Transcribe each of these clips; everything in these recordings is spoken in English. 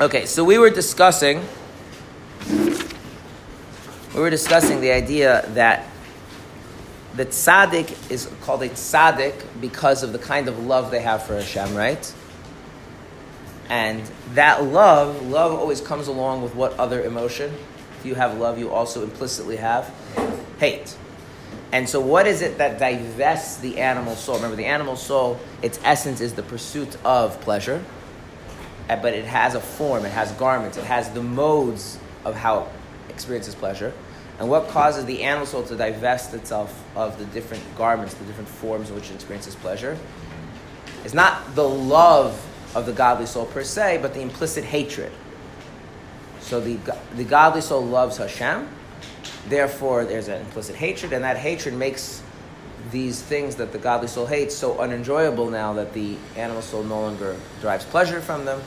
Okay, so we were discussing we were discussing the idea that the tzaddik is called a tzaddik because of the kind of love they have for Hashem, right? And that love, love always comes along with what other emotion? If you have love, you also implicitly have hate. And so, what is it that divests the animal soul? Remember, the animal soul, its essence is the pursuit of pleasure, Uh, but it has a form, it has garments, it has the modes of how it experiences pleasure. And what causes the animal soul to divest itself of the different garments, the different forms in which it experiences pleasure? Is not the love of the godly soul per se, but the implicit hatred. So the, the godly soul loves Hashem, therefore there's an implicit hatred, and that hatred makes these things that the godly soul hates so unenjoyable now that the animal soul no longer derives pleasure from them,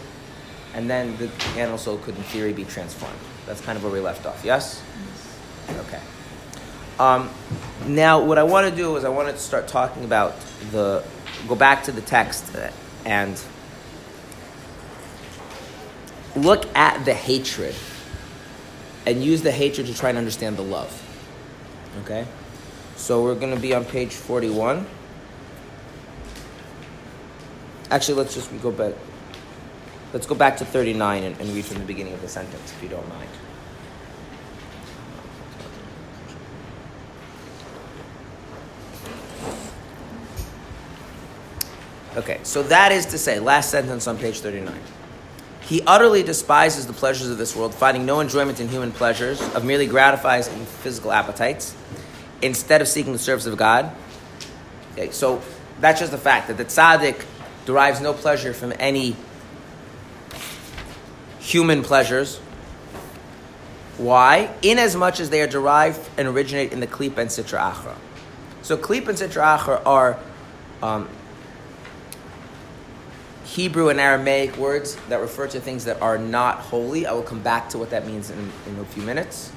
and then the animal soul could, in theory, be transformed. That's kind of where we left off, yes? Okay. Um, now, what I want to do is I want to start talking about the, go back to the text and look at the hatred and use the hatred to try and understand the love. Okay? So we're going to be on page 41. Actually, let's just go back. Let's go back to 39 and, and read from the beginning of the sentence, if you don't mind. Okay, so that is to say, last sentence on page 39. He utterly despises the pleasures of this world, finding no enjoyment in human pleasures, of merely gratifies in physical appetites, instead of seeking the service of God. Okay, so that's just the fact that the tzaddik derives no pleasure from any human pleasures. Why? Inasmuch as they are derived and originate in the klip and sitra achra. So klip and sitra achra are um, Hebrew and Aramaic words that refer to things that are not holy. I will come back to what that means in, in a few minutes.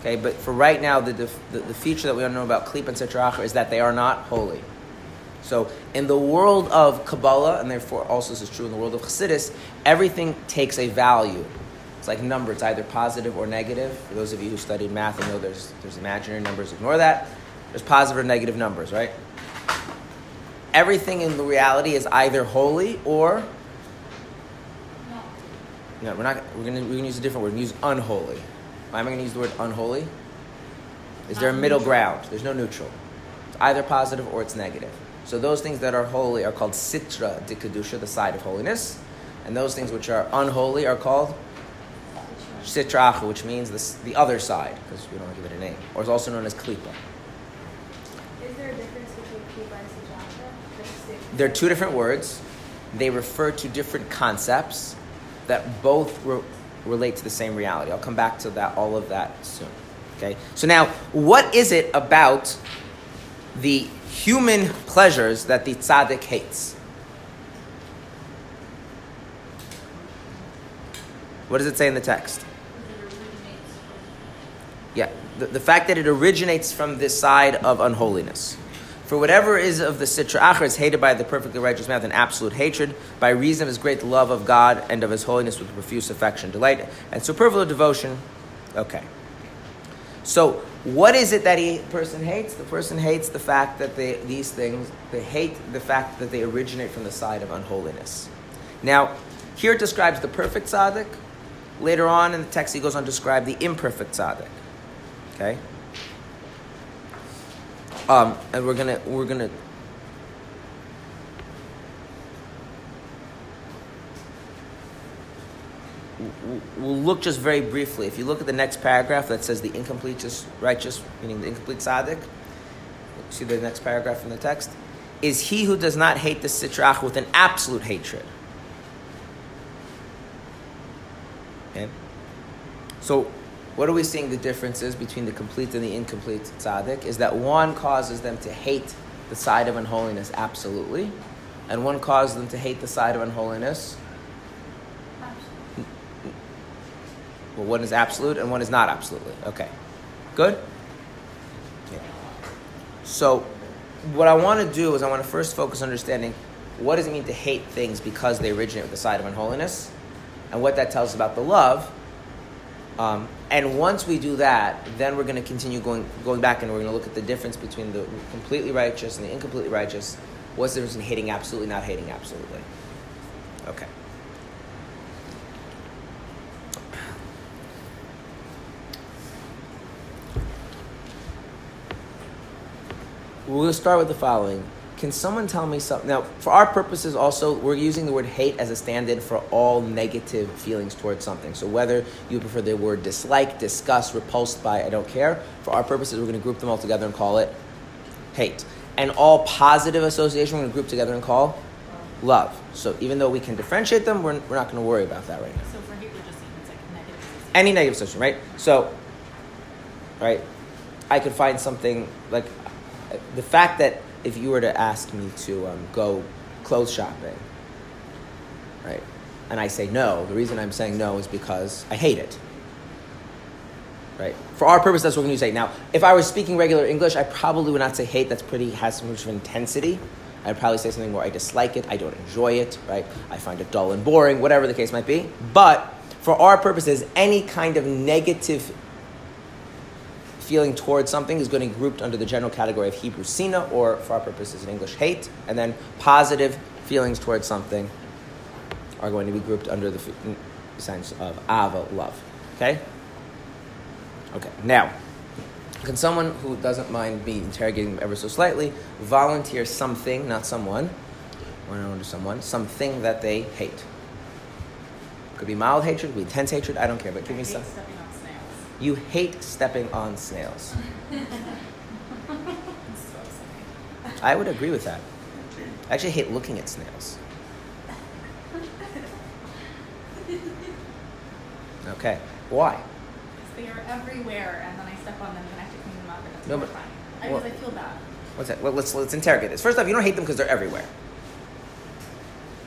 Okay, but for right now, the, the, the feature that we to know about Klip and Sitra achra is that they are not holy. So, in the world of Kabbalah, and therefore also this is true in the world of Chassidus, everything takes a value. It's like number, it's either positive or negative. For those of you who studied math and know there's, there's imaginary numbers, ignore that. There's positive or negative numbers, right? everything in the reality is either holy or no. we're not. We're gonna we're gonna use a different word. We're gonna use unholy. Why am I gonna use the word unholy? Is there a middle ground? There's no neutral. It's either positive or it's negative. So those things that are holy are called sitra de kedusha, the side of holiness, and those things which are unholy are called sitra achra, which means the, the other side, because we don't give it a name, or is also known as klipa. Is there a difference between klipa and sitra achra? They're two different words. They refer to different concepts that both re- relate to the same reality. I'll come back to that, all of that soon. Okay. So now, what is it about the human pleasures that the tzaddik hates? What does it say in the text? Yeah, the, the fact that it originates from this side of unholiness. For whatever is of the Sitra Achra is hated by the perfectly righteous man with an absolute hatred, by reason of his great love of God and of his holiness with profuse affection, delight, and superfluous devotion. Okay. So, what is it that a person hates? The person hates the fact that they, these things, they hate the fact that they originate from the side of unholiness. Now, here it describes the perfect tzaddik. Later on in the text, he goes on to describe the imperfect tzaddik. Okay? Um, and we're gonna we're gonna we'll look just very briefly. If you look at the next paragraph that says the incomplete righteous, meaning the incomplete tzaddik, see the next paragraph in the text, is he who does not hate the sitrach with an absolute hatred. Okay? So what are we seeing the differences between the complete and the incomplete tzaddik? Is that one causes them to hate the side of unholiness absolutely, and one causes them to hate the side of unholiness. Well, one is absolute and one is not absolutely. Okay, good. Yeah. So, what I want to do is I want to first focus on understanding what does it mean to hate things because they originate with the side of unholiness, and what that tells us about the love. Um, and once we do that, then we're going to continue going going back and we're going to look at the difference between the completely righteous and the incompletely righteous. What's the difference in hating absolutely, not hating absolutely? Okay. We're going to start with the following. Can someone tell me something? Now, for our purposes, also, we're using the word hate as a stand in for all negative feelings towards something. So, whether you prefer the word dislike, disgust, repulsed by, I don't care, for our purposes, we're going to group them all together and call it hate. And all positive association, we're going to group together and call love. So, even though we can differentiate them, we're, we're not going to worry about that right now. So for hate, we're just saying it's like negative. association. Any negative association, right? So, right, I could find something like the fact that if you were to ask me to um, go clothes shopping, right, and I say no, the reason I'm saying no is because I hate it. Right. For our purpose, that's what we're going to say. Now, if I was speaking regular English, I probably would not say hate. That's pretty has some much of intensity. I'd probably say something more. I dislike it. I don't enjoy it. Right. I find it dull and boring. Whatever the case might be. But for our purposes, any kind of negative feeling towards something is going to be grouped under the general category of Hebrew sina, or for our purposes in English, hate. And then positive feelings towards something are going to be grouped under the sense of ava, love. Okay? Okay, now, can someone who doesn't mind me interrogating ever so slightly volunteer something, not someone, or not someone, something that they hate? Could be mild hatred, could be intense hatred, I don't care, but give me I hate some. stepping on snails. You hate stepping on snails. It's so upsetting. I would agree with that. I actually hate looking at snails. Okay, why? Because they are everywhere, and then I step on them, and I have to clean them up, and it's No, but- horrifying. I, well- because I feel bad. What's that? Well, let's let's interrogate this. First off, you don't hate them because they're everywhere.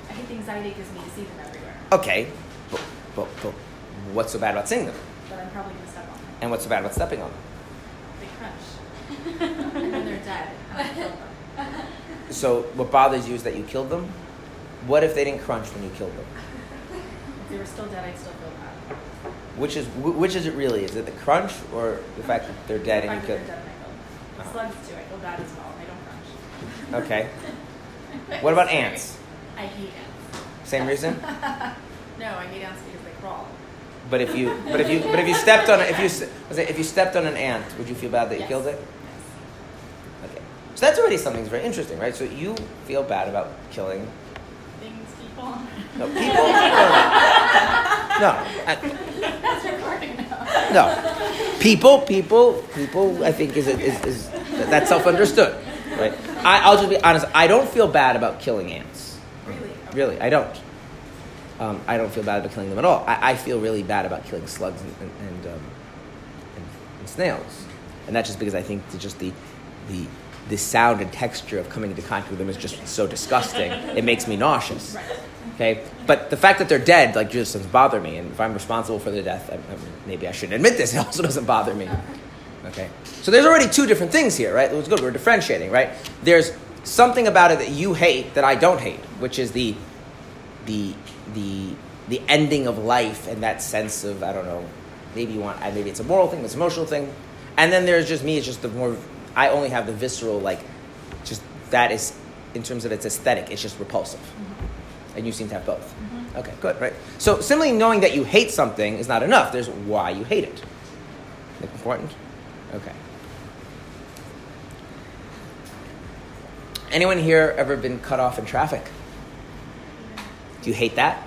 I hate the anxiety it gives me to see them everywhere. Okay, but, but, but what's so bad about seeing them? But I'm probably gonna step on them. And what's so bad about stepping on them? They crunch, and then they're dead, I killed them. So what bothers you is that you killed them. What if they didn't crunch when you killed them? If they were still dead, I'd still feel bad. Which is wh- which is it really? Is it the crunch or the fact that they're dead the and you that killed? they're dead, and I killed them. Uh-huh. Slugs too. I feel bad as well. They don't crunch. Okay. What about Sorry. ants? I hate ants. Same reason. No, I hate ants because they crawl. But if you but if you but if you stepped on if you s- if you stepped on an ant, would you feel bad that you Yes. killed it? Okay. So that's already something that's very interesting, right? So you feel bad about killing Things, people. no people. no, I- That's recording now. no. People, people, people. I think is is, is that's self understood, right? I, I'll just be honest. I don't feel bad about killing ants. Really? Okay. Really, I don't. Um, I don't feel bad about killing them at all. I, I feel really bad about killing slugs and, and, and, um, and, and snails, and that's just because I think just the the the sound and texture of coming into contact with them is just so disgusting. It makes me nauseous. Okay, but the fact that they're dead like just doesn't bother me, and if I'm responsible for their death, I, I, maybe I shouldn't admit this. It also doesn't bother me. Okay, so there's already two different things here, right? It's good. We're differentiating, right? There's something about it that you hate that I don't hate, which is the the the the ending of life and that sense of I don't know, maybe you want maybe it's a moral thing, it's an emotional thing, and then there's just me. It's just the more I only have the visceral like, just that is in terms of its aesthetic. It's just repulsive, mm-hmm. and you seem to have both. Mm-hmm. Okay, good, right? So simply knowing that you hate something is not enough. There's why you hate it. Important? Okay. Anyone here ever been cut off in traffic? Do you hate that?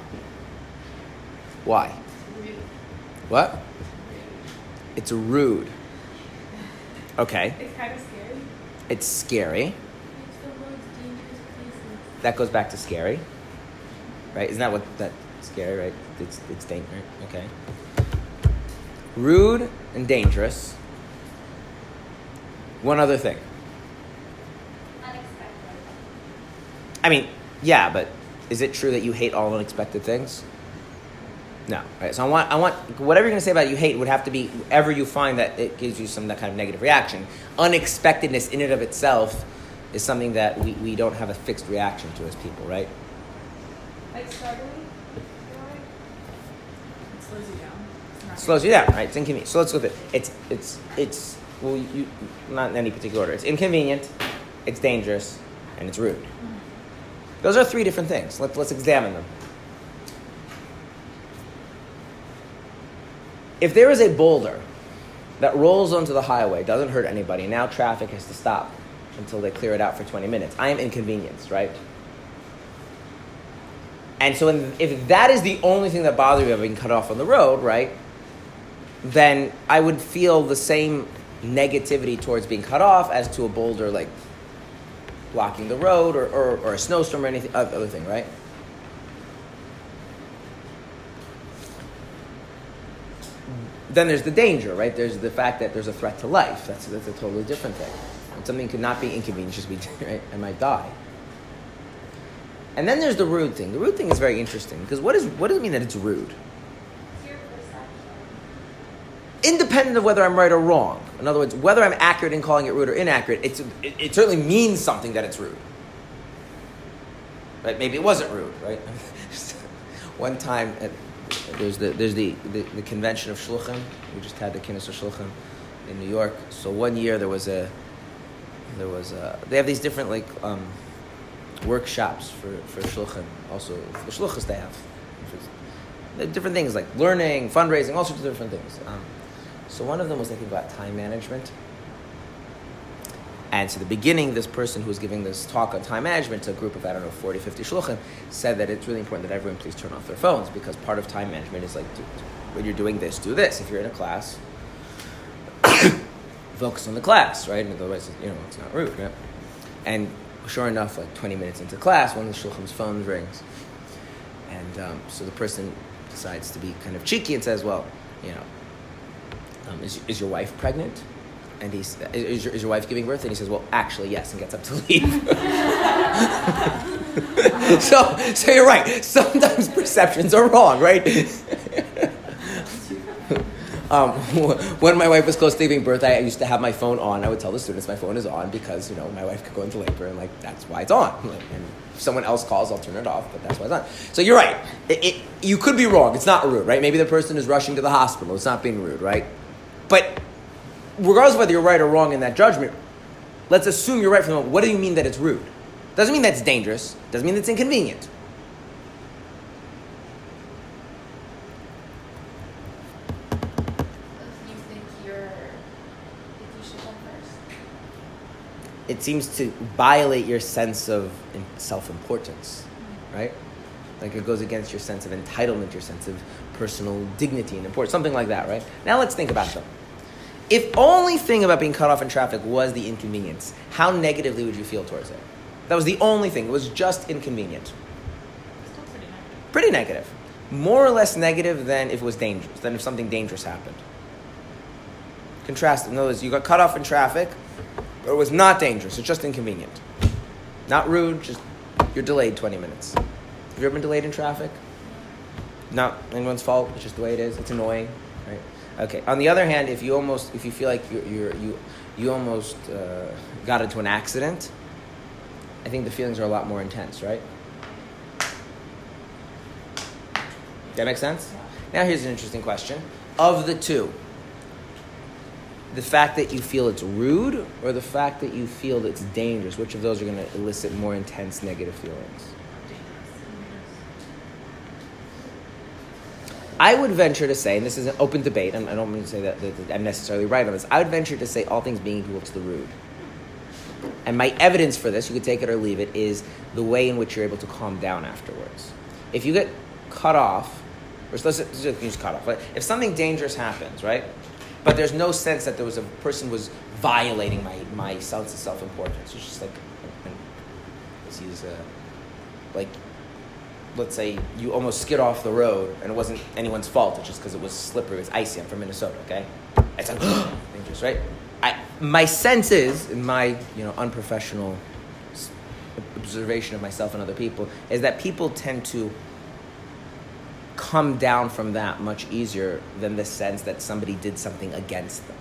Why? What? It's rude. Okay. It's kind of scary. It's scary. It's the most dangerous. That goes back to scary. Right? Isn't that what that scary, right? It's it's dangerous. Okay. Rude and dangerous. One other thing. Unexpected. I mean, yeah, but is it true that you hate all unexpected things? No. Right. So I want I want whatever you're gonna say about you hate would have to be ever you find that it gives you some that kind of negative reaction. Unexpectedness in and of itself is something that we, we don't have a fixed reaction to as people, right? Like it Slows you down. Not slows you down, right? It's inconvenient. So let's go with it. It's it's it's well, you not in any particular order. It's inconvenient, it's dangerous, and it's rude. Mm-hmm. Those are three different things. Let, let's examine them. If there is a boulder that rolls onto the highway, doesn't hurt anybody, now traffic has to stop until they clear it out for 20 minutes. I am inconvenienced, right? And so, if that is the only thing that bothers you of being cut off on the road, right, then I would feel the same negativity towards being cut off as to a boulder like blocking the road or, or, or a snowstorm or anything other thing, right? Then there's the danger, right? There's the fact that there's a threat to life. That's, that's a totally different thing. And something could not be inconvenient, just be, right? I might die. And then there's the rude thing. The rude thing is very interesting because what, is, what does it mean that it's rude? Your perception. independent of whether I'm right or wrong. In other words, whether I'm accurate in calling it rude or inaccurate, it's, it, it certainly means something that it's rude. Right? Maybe it wasn't rude, right? One time, at, there's, the, there's the, the, the convention of Shluchim. We just had the Kinus of Shluchim in New York. So one year there was a, there was a, they have these different like um, workshops for, for Shluchim. Also, for Shluchas they have. Different things like learning, fundraising, all sorts of different things. Um, so one of them was thinking about time management. And so the beginning, this person who was giving this talk on time management to a group of, I don't know, 40, 50 shluchim, said that it's really important that everyone please turn off their phones because part of time management is like, when you're doing this, do this. If you're in a class, focus on the class, right? And otherwise, you know, it's not rude, right? And sure enough, like 20 minutes into class, one of the shluchim's phones rings. And um, so the person decides to be kind of cheeky and says, well, you know, um, is, is your wife pregnant? And he's, is your, is your wife giving birth? And he says, well, actually, yes, and gets up to leave. so, so you're right. Sometimes perceptions are wrong, right? um, when my wife was close to giving birth, I used to have my phone on. I would tell the students my phone is on because, you know, my wife could go into labor and, like, that's why it's on. And if someone else calls, I'll turn it off, but that's why it's on. So you're right. It, it, you could be wrong. It's not rude, right? Maybe the person is rushing to the hospital. It's not being rude, right? But regardless of whether you're right or wrong in that judgment, let's assume you're right for the moment. What do you mean that it's rude? Doesn't mean that's dangerous. Doesn't mean it's inconvenient. You think you're, you should go first. It seems to violate your sense of self importance, mm-hmm. right? Like it goes against your sense of entitlement, your sense of personal dignity and importance, something like that, right? Now let's think about them. If only thing about being cut off in traffic was the inconvenience, how negatively would you feel towards it? That was the only thing. It was just inconvenient. Pretty nice. Pretty negative. More or less negative than if it was dangerous, than if something dangerous happened. Contrast, in other words, you got cut off in traffic, but it was not dangerous, it's just inconvenient. Not rude, just you're delayed 20 minutes. Have you ever been delayed in traffic? Not anyone's fault, it's just the way it is, it's annoying, right? Okay, on the other hand, if you almost, if you feel like you're, you're, you, you almost uh, got into an accident, I think the feelings are a lot more intense, right? That makes sense? Now here's an interesting question. Of the two, the fact that you feel it's rude or the fact that you feel it's dangerous, which of those are going to elicit more intense negative feelings? I would venture to say, and this is an open debate, and I don't mean to say that, that, that I'm necessarily right on this, I would venture to say all things being equal to the rude. And my evidence for this, you could take it or leave it, is the way in which you're able to calm down afterwards. If you get cut off, or let's just cut off, if something dangerous happens, right? But there's no sense that there was a person was violating my, my sense of self importance. It's just like, let's use a, like, let's say you almost skid off the road and it wasn't anyone's fault. It's just because it was slippery. It was icy. I'm from Minnesota. Okay, it's like dangerous, right? I, my sense is, in my you know unprofessional observation of myself and other people, is that people tend to come down from that much easier than the sense that somebody did something against them.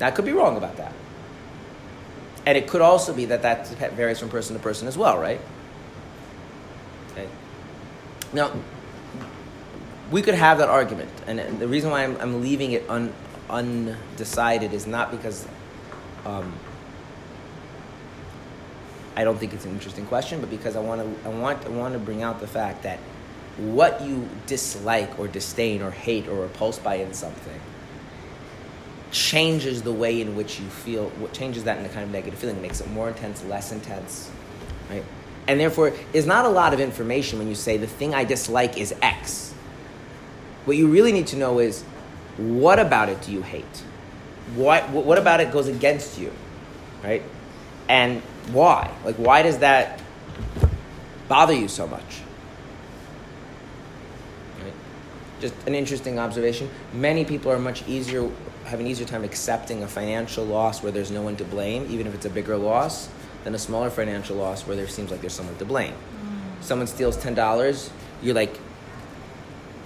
I could be wrong about that. And it could also be that that varies from person to person as well, right? Now, we could have that argument, and the reason why I'm, I'm leaving it un, undecided is not because um, I don't think it's an interesting question, but because I want to I want I want to bring out the fact that what you dislike or disdain or hate or repulse by in something changes the way in which you feel what changes that in a kind of negative feeling. Makes it more intense less intense right and therefore is not a lot of information when you say the thing i dislike is x. What you really need to know is what about it do you hate? What, what about it goes against you right? And why? Like why does that bother you so much? Just an interesting observation. Many people are much easier have an easier time accepting a financial loss where there's no one to blame, even if it's a bigger loss, than a smaller financial loss where there seems like there's someone to blame. Mm. Someone steals ten dollars, you're like,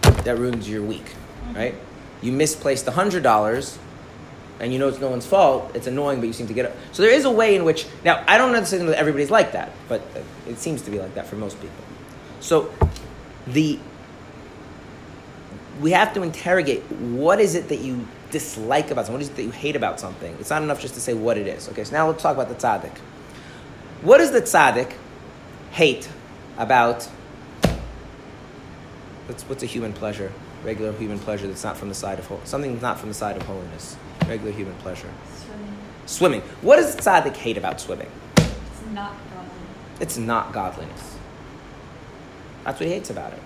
that ruins your week, mm-hmm. right? You misplaced hundred dollars, and you know it's no one's fault. It's annoying, but you seem to get it. So there is a way in which now I don't understand that everybody's like that, but it seems to be like that for most people. So the we have to interrogate what is it that you dislike about something? What is it that you hate about something? It's not enough just to say what it is. Okay, so now let's talk about the tzaddik. What does the tzaddik hate about? What's, what's a human pleasure? Regular human pleasure that's not from the side of something that's not from the side of holiness. Regular human pleasure. Swimming. Swimming. What does the tzaddik hate about swimming? It's not godliness. It's not godliness. That's what he hates about it.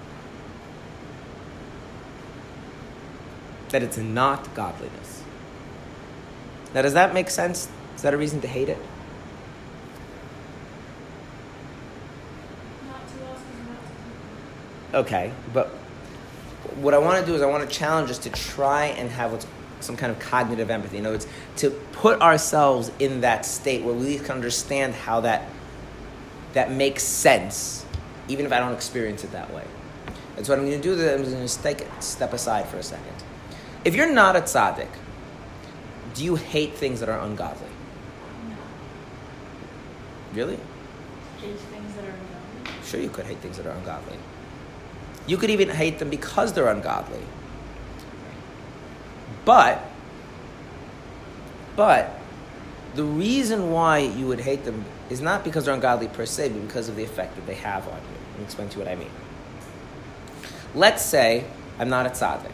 that it's not godliness. Now, does that make sense? Is that a reason to hate it? Okay, but what I want to do is I want to challenge us to try and have what's some kind of cognitive empathy. In other words, to put ourselves in that state where we can understand how that that makes sense, even if I don't experience it that way. And so what I'm going to do is I'm going to take step aside for a second. If you're not a tzaddik, do you hate things that are ungodly? No. Really? Hate things that are ungodly? Sure, you could hate things that are ungodly. You could even hate them because they're ungodly. But, but, the reason why you would hate them is not because they're ungodly per se, but because of the effect that they have on you. Let me explain to you what I mean. Let's say I'm not a tzaddik.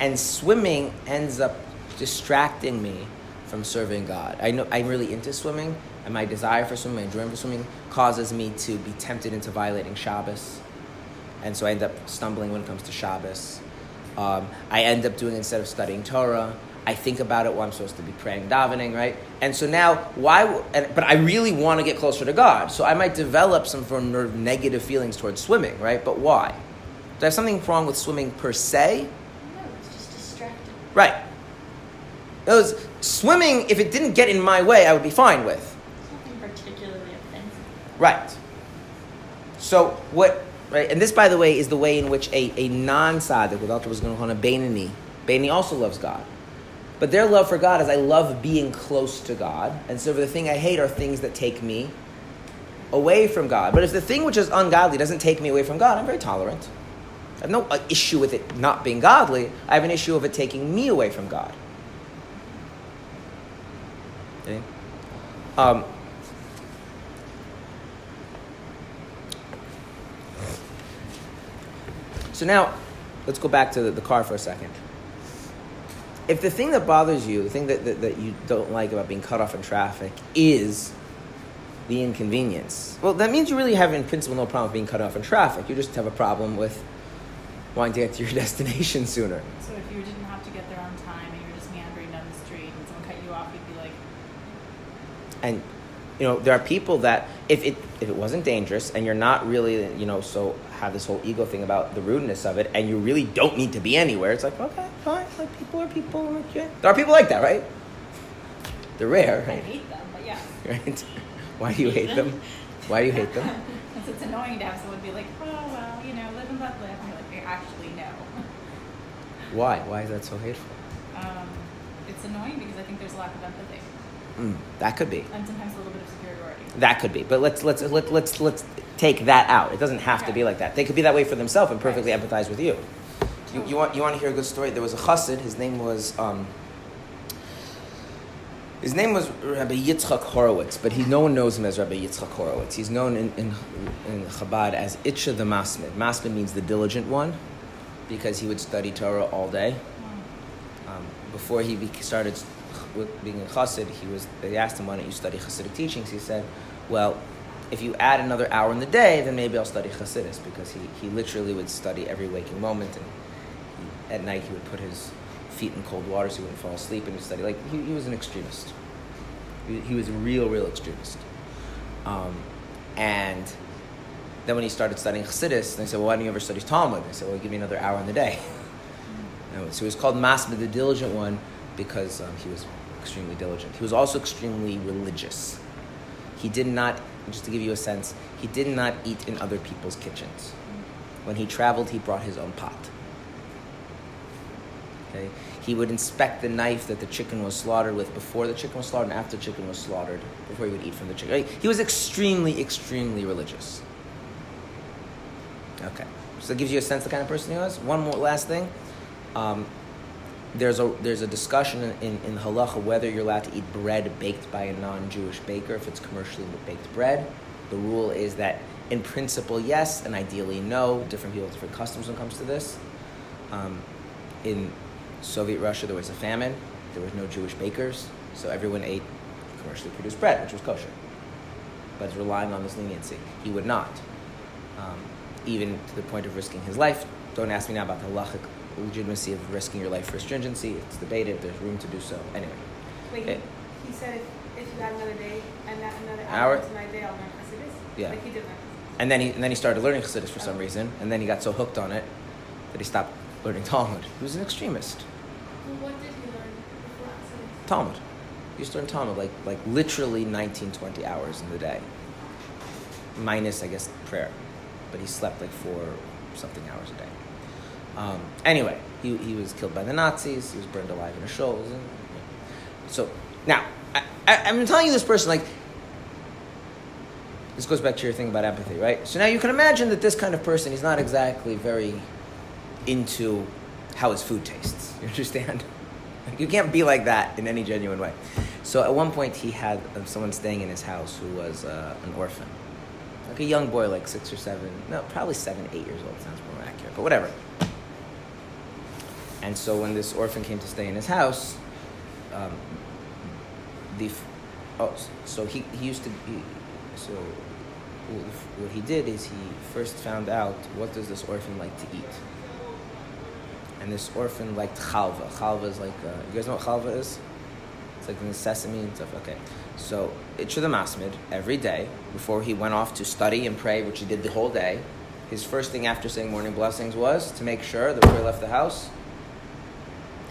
and swimming ends up distracting me from serving God. I know I'm really into swimming, and my desire for swimming, my enjoyment for swimming, causes me to be tempted into violating Shabbos, and so I end up stumbling when it comes to Shabbos. Um, I end up doing instead of studying Torah. I think about it while I'm supposed to be praying, davening, right? And so now, why? And, but I really want to get closer to God, so I might develop some form of negative feelings towards swimming, right? But why? Do I have something wrong with swimming per se? No, it's just distracting. Right. Those swimming, if it didn't get in my way, I would be fine with. Right. So what? Right, and this, by the way, is the way in which a, a non-tzaddik, without was going to call a Beinoni, Beinoni also loves God. But their love for God is I love being close to God, and so the thing I hate are things that take me away from God. But if the thing which is ungodly doesn't take me away from God, I'm very tolerant. I have no uh, issue with it not being godly. I have an issue of it taking me away from God. Okay? Um, so now, let's go back to the, the, car for a second. If the thing that bothers you, the thing that, that, that you don't like about being cut off in traffic is the inconvenience, well, that means you really have, in principle, no problem with being cut off in traffic. You just have a problem with wanting to get to your destination sooner. So if you didn't have to get there on time and you're just meandering down the street and someone cut you off, you'd be like. And you know there are people that if it if it wasn't dangerous and you're not really you know so have this whole ego thing about the rudeness of it and you really don't need to be anywhere. It's like okay, fine. Like people are people. Yeah. There are people like that, right? They're rare. Right? I hate them, but yeah. Right. Why do you hate them? Why do you hate them? Because it's annoying to have someone be like, oh well, you know, live and let live and like they actually know. Why? Why is that so hateful? Um, it's annoying because I think there's a lack of empathy. Mm, that could be. And sometimes a little bit of superiority. That could be, but let's let's let, let's let's take that out. It doesn't have to be like that. They could be that way for themselves and perfectly empathize with you. You, you want you want to hear a good story? There was a chassid. His name was. Um, his name was Rabbi Yitzchak Horowitz, but he, no one knows him as Rabbi Yitzchak Horowitz. He's known in, in, in Chabad as Itcha the Masmid. Masmid means the diligent one, because he would study Torah all day. Um, before he be- started with being a chassid, he was. They asked him, "Why don't you study chassidic teachings?" He said, "Well, if you add another hour in the day, then maybe I'll study chassidus." because he, he literally would study every waking moment, and he, at night he would put his feet in cold water so he wouldn't fall asleep and he'd study. Like he, he was an extremist. He, he was a real, real extremist. Um, and then when he started studying Chassidus, they said, well, why don't you ever study Talmud? They said, well, give me another hour in the day. So he was called Masmid, the diligent one, because um, he was extremely diligent. He was also extremely religious. He did not, just to give you a sense, he did not eat in other people's kitchens. When he traveled, he brought his own pot. Okay? He would inspect the knife that the chicken was slaughtered with before the chicken was slaughtered and after the chicken was slaughtered, before he would eat from the chicken. He was extremely, extremely religious. Okay. So that gives you a sense of the kind of person he was. One more last thing. Um, there's a there's a discussion in, in, halacha whether you're allowed to eat bread baked by a non-Jewish baker if it's commercially baked bread. The rule is that in principle yes, and ideally no. Different people have different customs when it comes to this. Um, in Soviet Russia, there was a famine. There was no Jewish bakers, so everyone ate commercially produced bread, which was kosher. But it's relying on this leniency. He would not, um, even to the point of risking his life. Don't ask me now about the halachic legitimacy of risking your life for stringency. It's debated. There's room to do so. Anyway, Wait, Eh. he said if, if you got another day and not another Hour? hour into my day, I'll learn Hasidus? Yeah. Like he did learn and then he and then he started learning Chassidus for some reason, and then he got so hooked on it that he stopped learning Talmud. He was an extremist. Well, what did he learn before Talmud. He used to learn Talmud like like literally 19, 20 hours in the day. Minus, I guess, prayer. But he slept like four something hours a day. Um, anyway, he, he was killed by the Nazis. He was burned alive in a was in- So now, I, I'm telling you this person like this goes back to your thing about empathy, right? So now you can imagine that this kind of person, is not exactly very into how his food tastes. You understand? You can't be like that in any genuine way. So at one point, he had uh, someone staying in his house who was uh, an orphan, like a young boy, like six or seven, no, probably seven, eight years old. Sounds more accurate, but whatever. And so when this orphan came to stay in his house, um, the oh, so he, he used to be so what he did is he first found out what does this orphan like to eat. And this orphan liked chalva. Chalva is like, uh, you guys know what chalva is? It's like the sesame and stuff. Okay. So, Itcha the Masmid, every day, before he went off to study and pray, which he did the whole day, his first thing after saying morning blessings was to make sure that before he left the house,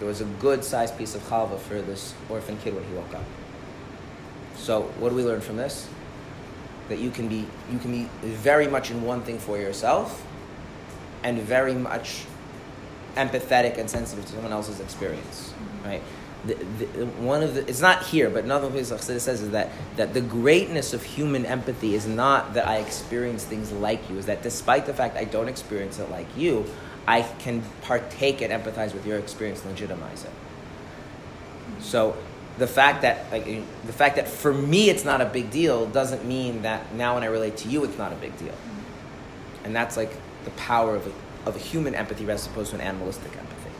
there was a good sized piece of chalva for this orphan kid when he woke up. So, what do we learn from this? That you can be you can be very much in one thing for yourself, and very much empathetic and sensitive to someone else's experience, mm-hmm. right? The, the, one of the it's not here, but another place Chassidus says is that that the greatness of human empathy is not that I experience things like you, is that despite the fact I don't experience it like you, I can partake and empathize with your experience legitimize it. So the fact that like the fact that for me it's not a big deal doesn't mean that now when I relate to you it's not a big deal. And that's like the power of a, of a human empathy as opposed to an animalistic empathy.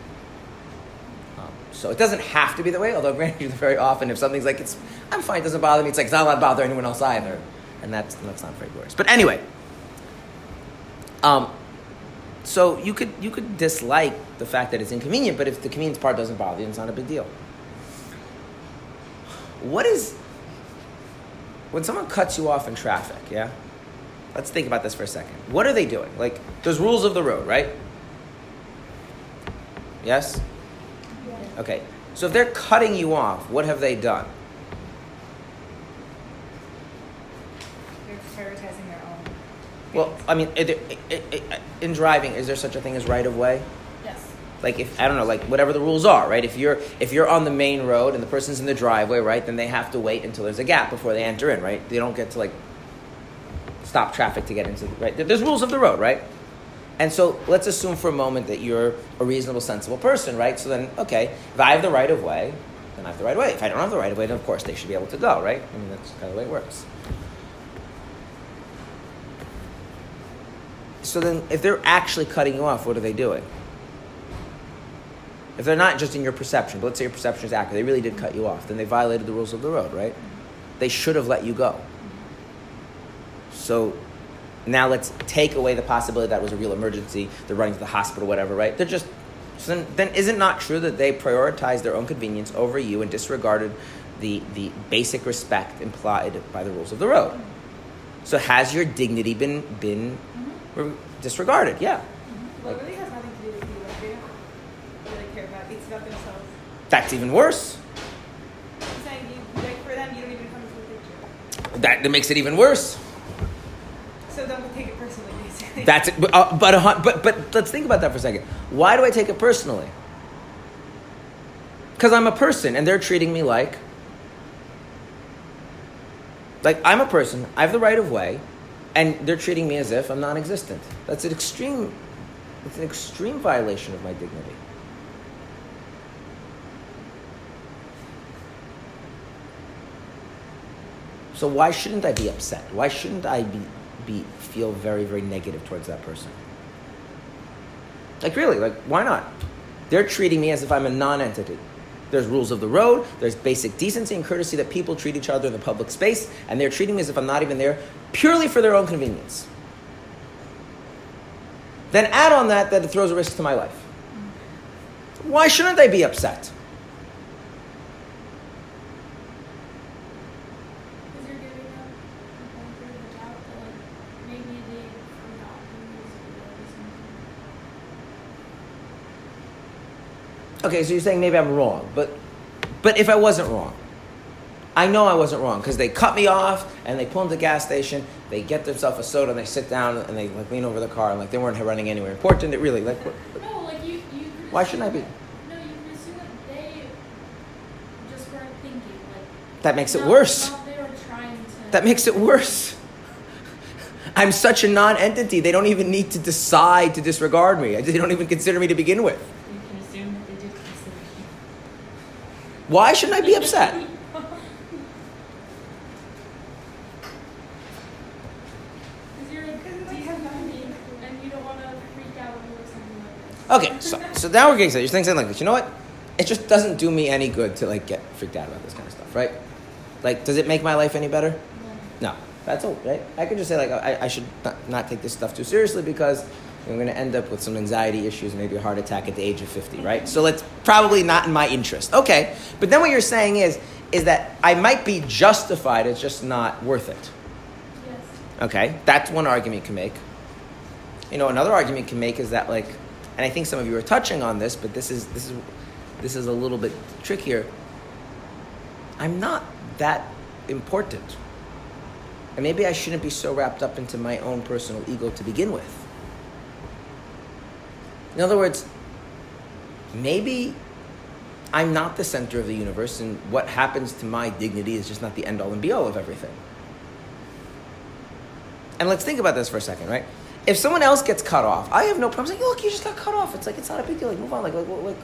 Um, so it doesn't have to be that way, although granted very often if something's like it's I'm fine, it doesn't bother me, it's like it's not allowed to bother anyone else either. And that's that's not very glorious. But anyway. Um, so you could you could dislike the fact that it's inconvenient, but if the convenience part doesn't bother you, it's not a big deal. What is when someone cuts you off in traffic? Yeah, let's think about this for a second. What are they doing? Like there's rules of the road, right? Yes. Yeah. Okay. So if they're cutting you off, what have they done? They're prioritizing their own. Well, I mean, i- i- i- in driving, is there such a thing as right of way? Yes. like if I don't know, like whatever the rules are, right? If you're if you're on the main road and the person's in the driveway, right, then they have to wait until there's a gap before they enter in, right? They don't get to like stop traffic to get into the, right. There's rules of the road, right? And so let's assume for a moment that you're a reasonable, sensible person, right? So then, okay, if I have the right of way, then I have the right of way. If I don't have the right of way, then of course they should be able to go, right? I mean, that's kind of the way it works. So then, if they're actually cutting you off, what are they doing? If they're not just in your perception, but let's say your perception is accurate, they really did cut you off, then they violated the rules of the road, right? They should have let you go. So now let's take away the possibility that was a real emergency, they're running to the hospital, whatever, right? They're just, so then, then is it not true that they prioritized their own convenience over you and disregarded the, the basic respect implied by the rules of the road? So has your dignity been, been re- disregarded? Yeah. Well, it really has nothing to do with you. Like, they don't really care about It's about themselves. That's even worse. I'm saying, you, like, for them, you don't even come into the picture. That, that makes it even worse. So don't take it personally, basically. That's it. But, uh, but, a but, but let's think about that for a second. Why do I take it personally? Because I'm a person and they're treating me like. Like, I'm a person, I have the right of way, and they're treating me as if I'm non existent. That's an extreme. It's an extreme violation of my dignity. So why shouldn't I be upset? Why shouldn't I be, be feel very very negative towards that person? Like really, like why not? They're treating me as if I'm a non-entity. There's rules of the road, there's basic decency and courtesy that people treat each other in the public space, and they're treating me as if I'm not even there purely for their own convenience. Then add on that that it throws a risk to my life. Why shouldn't I be upset? Because you're giving them the benefit of the doubt that like maybe they forgot who was or something. Okay, so you're saying maybe I'm wrong, but but if I wasn't wrong, I know I wasn't wrong because they cut me off and they pull into the gas station. They get themselves a soda and they sit down and they like lean over the car and like they weren't running anywhere important. It really like what, No, like you, you Why shouldn't I be? No, you can assume that they just weren't thinking like. that makes it not- worse. they were trying to. That makes it worse. I'm such a non-entity. They don't even need to decide to disregard me. They don't even consider me to begin with. You can assume that they did consider you. Why shouldn't I be upset? Because you're a decent human being and you don't want to freak out over something like this. Okay, so so now we're getting to you're saying something like this. You know what? It just doesn't do me any good to like get freaked out about this kind of stuff, right? Like, does it make my life any better? No, that's all, right? I could just say like I, I should not, not take this stuff too seriously because I'm going to end up with some anxiety issues, maybe a heart attack at the age of 50, right? So it's probably not in my interest. Okay, but then what you're saying is is that I might be justified. It's just not worth it. Yes. Okay, that's one argument you can make. You know, another argument you can make is that like, and I think some of you are touching on this, but this is this is this is a little bit trickier. I'm not that important, and maybe I shouldn't be so wrapped up into my own personal ego to begin with. In other words, maybe I'm not the center of the universe, and what happens to my dignity is just not the end all and be all of everything. And let's think about this for a second, right? If someone else gets cut off, I have no problem saying, "Look, you just got cut off." It's like it's not a big deal. Like move on. Like like like,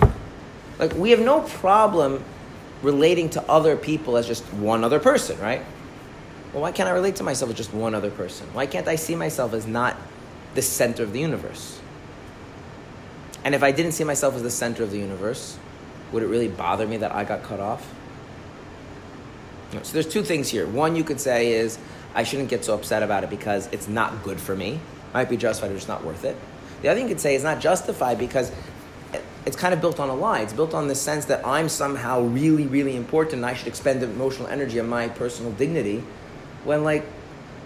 like, like we have no problem relating to other people as just one other person, right? Well, why can't I relate to myself as just one other person? Why can't I see myself as not the center of the universe? And if I didn't see myself as the center of the universe, would it really bother me that I got cut off? So there's two things here. One you could say is I shouldn't get so upset about it because it's not good for me. Might be justified, but it's not worth it. The other thing you could say is not justified because it's kind of built on a lie. It's built on the sense that I'm somehow really, really important and I should expend emotional energy on my personal dignity when, like,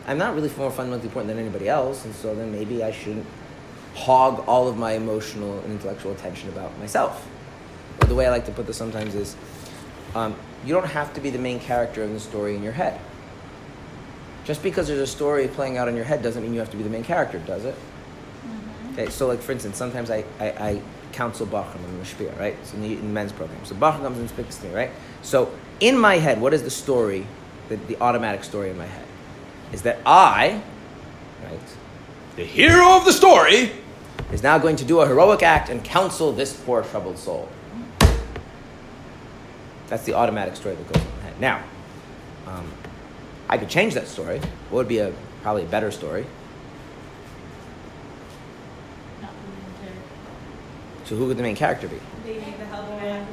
I'm not really more fundamentally important than anybody else, and so then maybe I shouldn't hog all of my emotional and intellectual attention about myself. Or the way I like to put this sometimes is um, you don't have to be the main character in the story in your head. Just because there's a story playing out in your head doesn't mean you have to be the main character, does it? Okay, so like for instance, sometimes I, I, I counsel Bachram in the Mashpia, right? So in the, in the men's program. So Bachram comes and speaks to me, right? So in my head, what is the story, the, the automatic story in my head? Is that I, right, the hero of the story, is now going to do a heroic act and counsel this poor troubled soul. That's the automatic story that goes head. Now, um, I could change that story. What would be a probably a better story? Not the main character. So who would the main character be? They need the help man.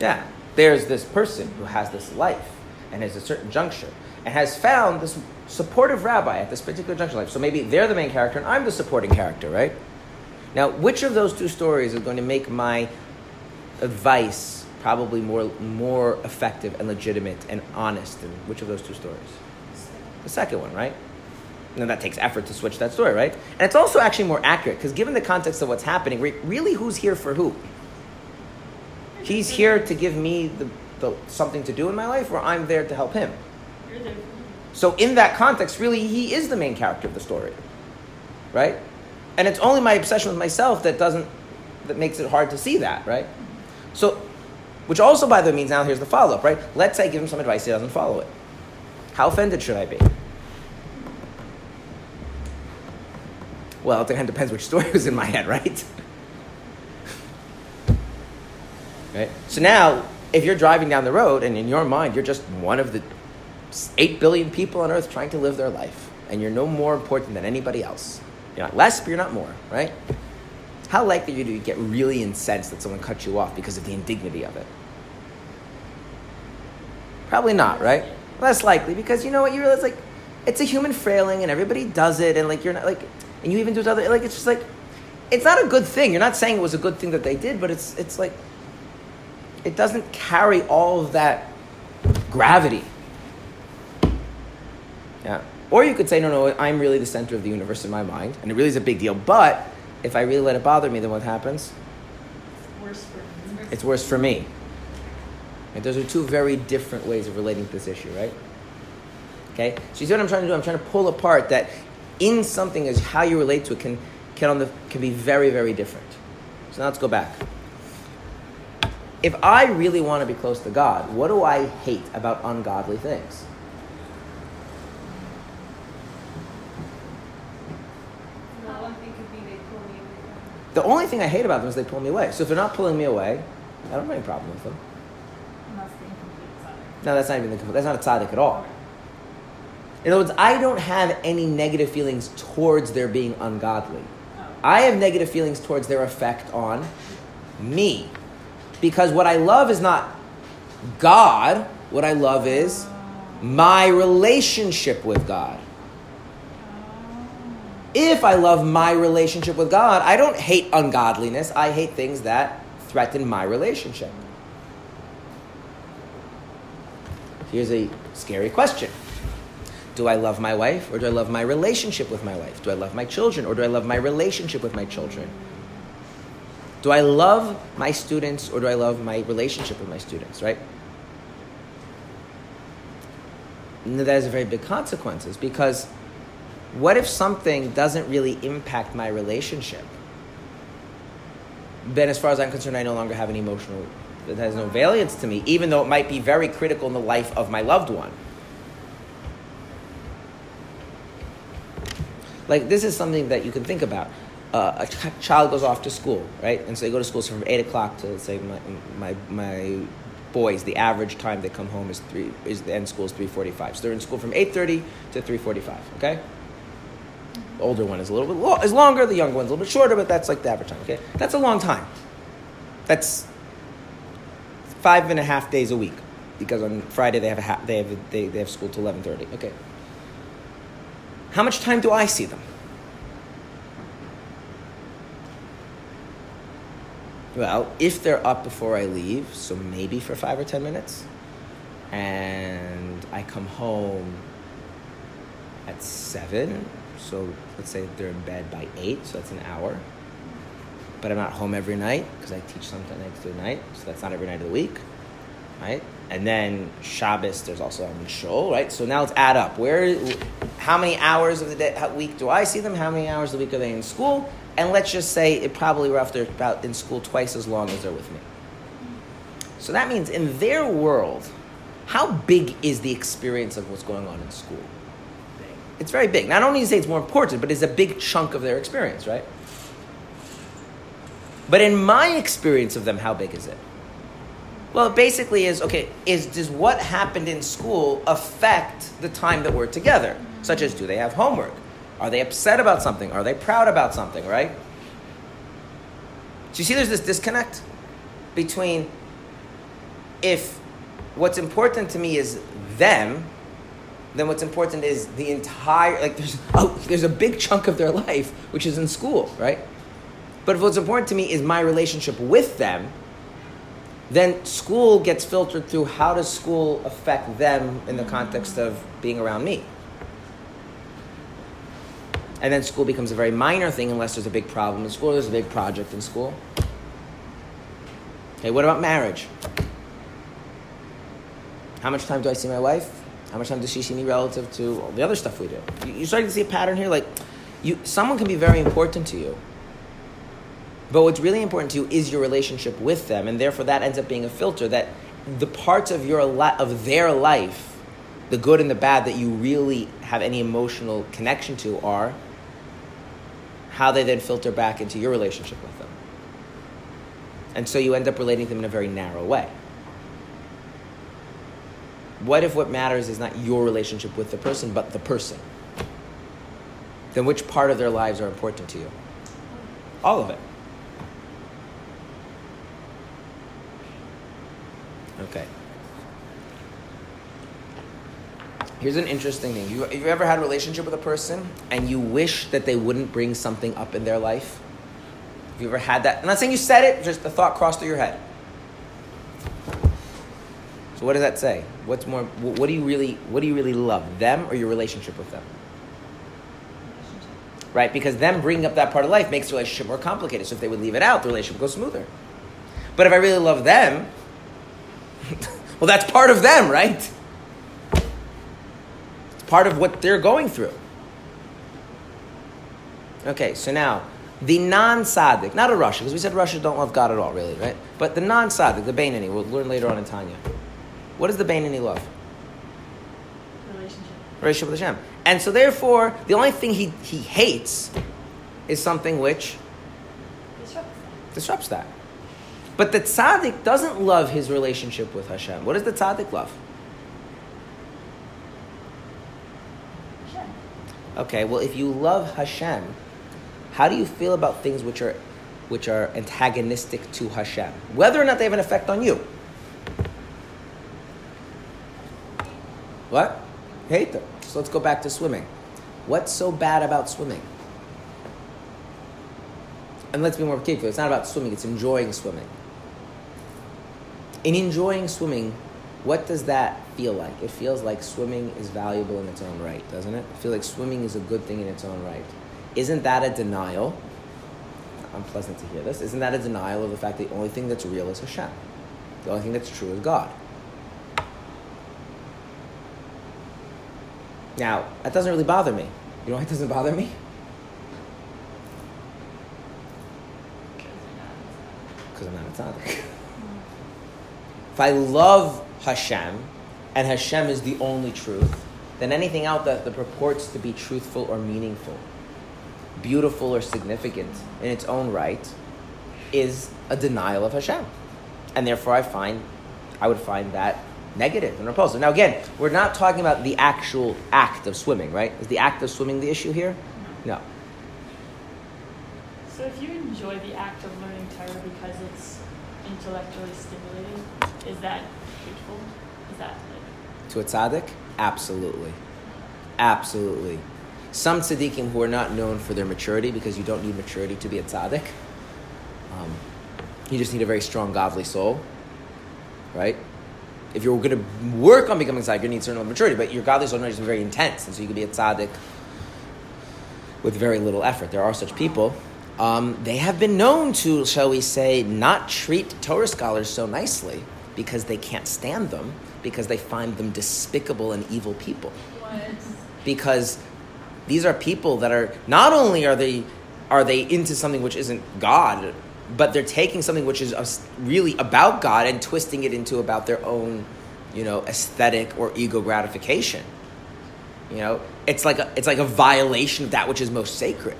Yeah. There's this person who has this life and has a certain juncture and has found this supportive rabbi at this particular junction life. So maybe they're the main character and I'm the supporting character, right? Now, which of those two stories is going to make my advice probably more more effective and legitimate and honest? And which of those two stories? The second one, right? And that takes effort to switch that story, right? And it's also actually more accurate because given the context of what's happening, re- really, who's here for who? He's here to give me the, the something to do in my life, or I'm there to help him. So in that context, really, he is the main character of the story, right? And it's only my obsession with myself that doesn't that makes it hard to see that, right? So, which also, by the way, means now here's the follow up, right? Let's say I give him some advice, he doesn't follow it. How offended should I be? Well, it again depends which story was in my head, right? right. So now, if you're driving down the road and in your mind you're just one of the 8 billion people on earth trying to live their life, and you're no more important than anybody else. You're not less, but you're not more, right? How likely are you to get really incensed that someone cut you off because of the indignity of it? Probably not, right? Less likely because you know what? You realize like it's a human failing and everybody does it, and like you're not like, and you even do it other like it's just like it's not a good thing. You're not saying it was a good thing that they did, but it's it's like it doesn't carry all of that gravity. Or you could say, no, no, I'm really the center of the universe in my mind, and it really is a big deal. But if I really let it bother me, then what happens? Worse for. It's worse for me. Right? Those are two very different ways of relating to this issue, right? Okay? So you see what I'm trying to do? I'm trying to pull apart that in something is how you relate to it can, can, on the, can be very, very different. So now let's go back. If I really want to be close to God, what do I hate about ungodly things? The one thing could be they pull me away. The only thing I hate about them is they pull me away. So if they're not pulling me away, I don't have any problem with them. And that's the incomplete side. No, that's not even the that's not a tzaddik at all. In other words, I don't have any negative feelings towards their being ungodly. Oh. I have negative feelings towards their effect on me. Because what I love is not God, what I love is my relationship with God. If I love my relationship with God, I don't hate ungodliness, I hate things that threaten my relationship. Here's a scary question. Do I love my wife or do I love my relationship with my wife? Do I love my children or do I love my relationship with my children? Do I love my students or do I love my relationship with my students, right? And that has very big consequences because what if something doesn't really impact my relationship? Then, as far as I'm concerned, I no longer have an emotional, that has no valence to me, even though it might be very critical in the life of my loved one. Like, this is something that you can think about. Uh, a ch- child goes off to school, right? And so they go to school so from 8 o'clock to, say, my, my, my boys, the average time they come home is three is the end school is three forty five. So they're in school from eight thirty to three forty five. Okay. Older one is a little bit lo- is longer. The younger one's a little bit shorter, but that's like the average time. Okay, that's a long time. That's five and a half days a week because on Friday they have a ha- they have a, they, they have school till eleven thirty. Okay. How much time do I see them? Well, if they're up before I leave, so maybe for five or ten minutes, and I come home at seven, so let's say they're in bed by eight, so that's an hour. But I'm not home every night because I teach nights through the night, so that's not every night of the week, right? And then Shabbos, there's also a shul, right? So now let's add up. Where, how many hours of the day, how, week do I see them? How many hours the week are they in school? and let's just say it probably after about in school twice as long as they're with me. So that means in their world, how big is the experience of what's going on in school? It's very big. Not only do you say it's more important, but it's a big chunk of their experience, right? But in my experience of them, how big is it? Well, it basically is okay, is does what happened in school affect the time that we're together? Such as do they have homework? Are they upset about something? Are they proud about something, right? So you see there's this disconnect between if what's important to me is them, then what's important is the entire like there's oh, there's a big chunk of their life which is in school, right? But if what's important to me is my relationship with them, then school gets filtered through how does school affect them in the context of being around me. And then school becomes a very minor thing unless there's a big problem in school, there's a big project in school. Okay, what about marriage? How much time do I see my wife? How much time does she see me relative to all the other stuff we do? You- You're starting to see a pattern here. Like, you, someone can be very important to you, but what's really important to you is your relationship with them, and therefore that ends up being a filter that the parts of your of their life, the good and the bad that you really have any emotional connection to, are how they then filter back into your relationship with them. And so you end up relating to them in a very narrow way. What if what matters is not your relationship with the person, but the person? Then which part of their lives are important to you? All of it. Okay. Here's an interesting thing. You, you ever had a relationship with a person and you wish that they wouldn't bring something up in their life? Have you ever had that? I'm not saying you said it, just the thought crossed through your head. So what does that say? What's more? What do you really? What do you really love? Them or your relationship with them? Right? Because them bringing up that part of life makes the relationship more complicated. So if they would leave it out, the relationship goes smoother. But if I really love them, well, that's part of them, right? It's part of what they're going through. Okay, so now the non-tzaddik, not a rasha, because we said rasha don't love God at all, really, right? But the non-tzaddik, the Beinoni, we'll learn later on in Tanya. What does the Beinoni love? Relationship. Relationship with Hashem. And so therefore, the only thing he, he hates is something which Disrupts disrupts that. But the tzaddik doesn't love his relationship with Hashem. What does the tzaddik love? that. Sure. Okay, well, if you love Hashem, how do you feel about things which are, which are antagonistic to Hashem? Whether or not they have an effect on you. What? Hate them. So let's go back to swimming. What's so bad about swimming? And let's be more particular. It's not about swimming, it's enjoying swimming. In enjoying swimming, what does that feel like? It feels like swimming is valuable in its own right, doesn't it? I feel like swimming is a good thing in its own right. Isn't that a denial? Unpleasant to hear this. Isn't that a denial of the fact that the only thing that's real is Hashem? The only thing that's true is God. Now, that doesn't really bother me. You know why it doesn't bother me? Because I'm not a tzaddik. If I love Hashem, and Hashem is the only truth, then anything out that, that purports to be truthful or meaningful, beautiful or significant in its own right, is a denial of Hashem. And therefore, I find, I would find that negative and repulsive. Now, again, we're not talking about the actual act of swimming, right? Is the act of swimming the issue here? No. So if you enjoy the act of learning Torah because it's intellectually stimulating, is that hateful? Is that like To a tzaddik? Absolutely. Absolutely. Some tzaddikim who are not known for their maturity, because you don't need maturity to be a tzaddik. Um, you just need a very strong, godly soul, right? If you're going to work on becoming tzaddik, you need a certain level of maturity, but your godly soul is very intense, and so you can be a tzaddik with very little effort. There are such people. Um, they have been known to, shall we say, not treat Torah scholars so nicely because they can't stand them, because they find them despicable and evil people. what? Because these are people that are not only are they are they into something which isn't God, but they're taking something which is really about God and twisting it into about their own, you know, aesthetic or ego gratification. You know, it's like a, it's like a violation of that which is most sacred.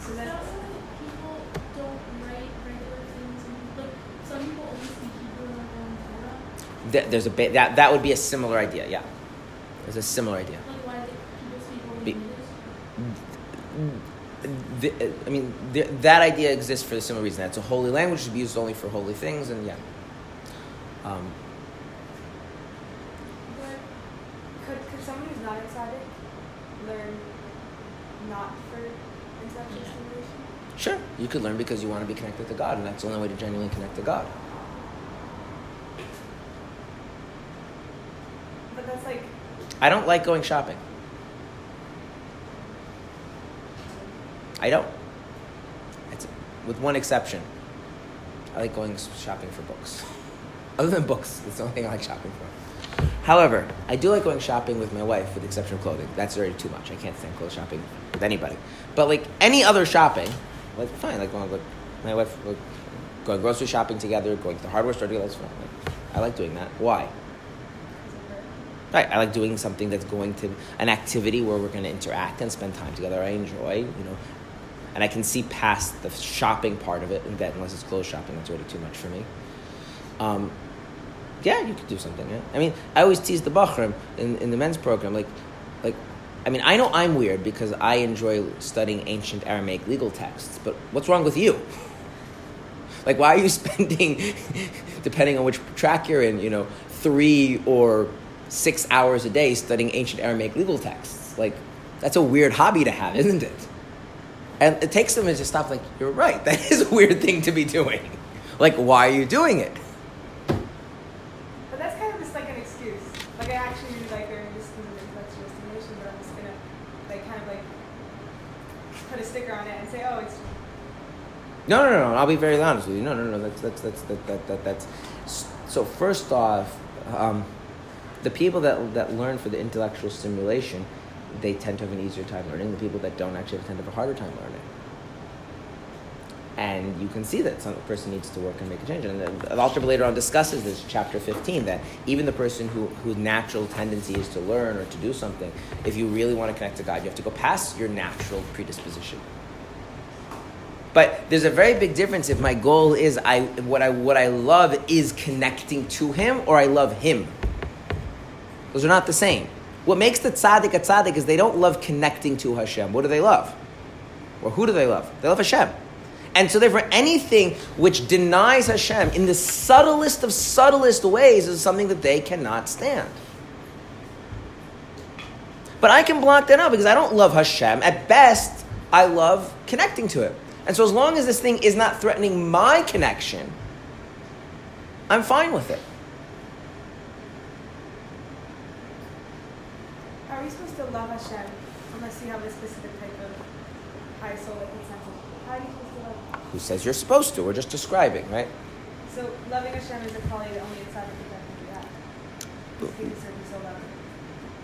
So Is then, that why people don't write regular things? And, like, some people only speak Hebrew in their own Torah. Th- There's a ba- that that would be a similar idea. Yeah, there's a similar idea. Like, why do people speak only Be- English? Mm, The, I mean, the, that idea exists for the similar reason. It's a holy language to be used only for holy things, and yeah. Um, but could, could someone who's not excited learn not for intellectual stimulation? sure, you could learn because you want to be connected to God, and that's the only way to genuinely connect to God. But that's like, I don't like going shopping. I don't. It's, with one exception. I like going shopping for books. Other than books, it's the only thing I like shopping for. However, I do like going shopping with my wife, with the exception of clothing. That's already too much. I can't stand clothes shopping with anybody. But like any other shopping, like fine. Like going with my wife, like, going grocery shopping together, going to the hardware store together. That's fine. I like doing that. Why? Right. I like doing something that's going to an activity where we're going to interact and spend time together. I enjoy, you know, and I can see past the shopping part of it, and that unless it's clothes shopping, that's already too much for me. Um, yeah, you could do something. Yeah? I mean, I always tease the bochurim in, in the men's program, like, like, I mean, I know I'm weird because I enjoy studying ancient Aramaic legal texts, but what's wrong with you? Like, why are you spending, depending on which track you're in, you know, three or six hours a day studying ancient Aramaic legal texts? Like, that's a weird hobby to have, isn't it? And it takes them to just stop, like, you're right, that is a weird thing to be doing. Like, why are you doing it? but that's kind of just like an excuse. Like I actually really like this kind of intellectual stimulation, but I'm just gonna like kind of like put a sticker on it and say, oh, it's No, no, no, no. I'll be very honest with you. No, no, no. That's that's that's that, that, that that's. So first off, um, the people that that learn for the intellectual stimulation, they tend to have an easier time learning. The people that don't actually tend to have a harder time learning. And you can see that some person needs to work and make a change. And the, the later on discusses this, chapter 15, that even the person who, whose natural tendency is to learn or to do something, if you really want to connect to God, you have to go past your natural predisposition. But there's a very big difference if my goal is I what I what I love is connecting to him or I love him. Those are not the same. What makes the tzaddik a tzaddik is they don't love connecting to Hashem. What do they love? Or who do they love? They love Hashem. And so therefore anything which denies Hashem in the subtlest of subtlest ways is something that they cannot stand. But I can block that out because I don't love Hashem. At best, I love connecting to it. And so as long as this thing is not threatening my connection, I'm fine with it. Are we supposed to love Hashem unless you have a specific type of high soul? How are you supposed to love Him? Who says you're supposed to? We're just describing, right? So loving Hashem is probably the only that can do that. Just keep a certain soul love.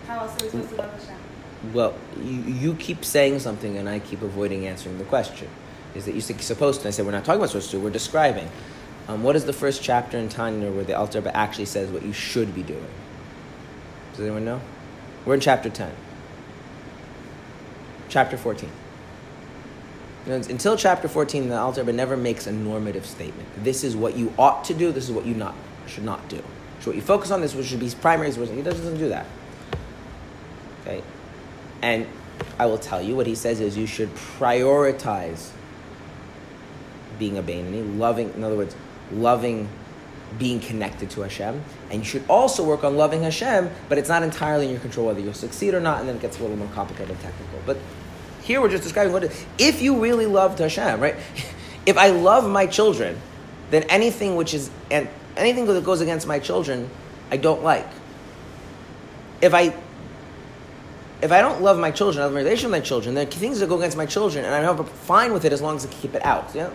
How else are we supposed to love Hashem? Well, you, you keep saying something and I keep avoiding answering the question. Is that you say supposed to? I said we're not talking about supposed to. We're describing. Um, what is the first chapter in Tanya where the Alter actually says what you should be doing? Does anyone know? We're in chapter ten. Chapter fourteen. You know, until chapter fourteen, the Alter Rebbe never makes a normative statement. This is what you ought to do. This is what you not should not do. So what you focus on this, which should be primary. He doesn't do that. Okay, and I will tell you what he says is you should prioritize being a Beinoni, loving, in other words, loving being connected to Hashem. And you should also work on loving Hashem, but it's not entirely in your control whether you'll succeed or not, and then it gets a little more complicated and technical. But here we're just describing what. If you really loved Hashem, right? If I love my children, then anything which is, and anything that goes against my children, I don't like. If I if I don't love my children, I have a relation with my children, are things that go against my children, and I'm fine with it as long as I keep it out. Know,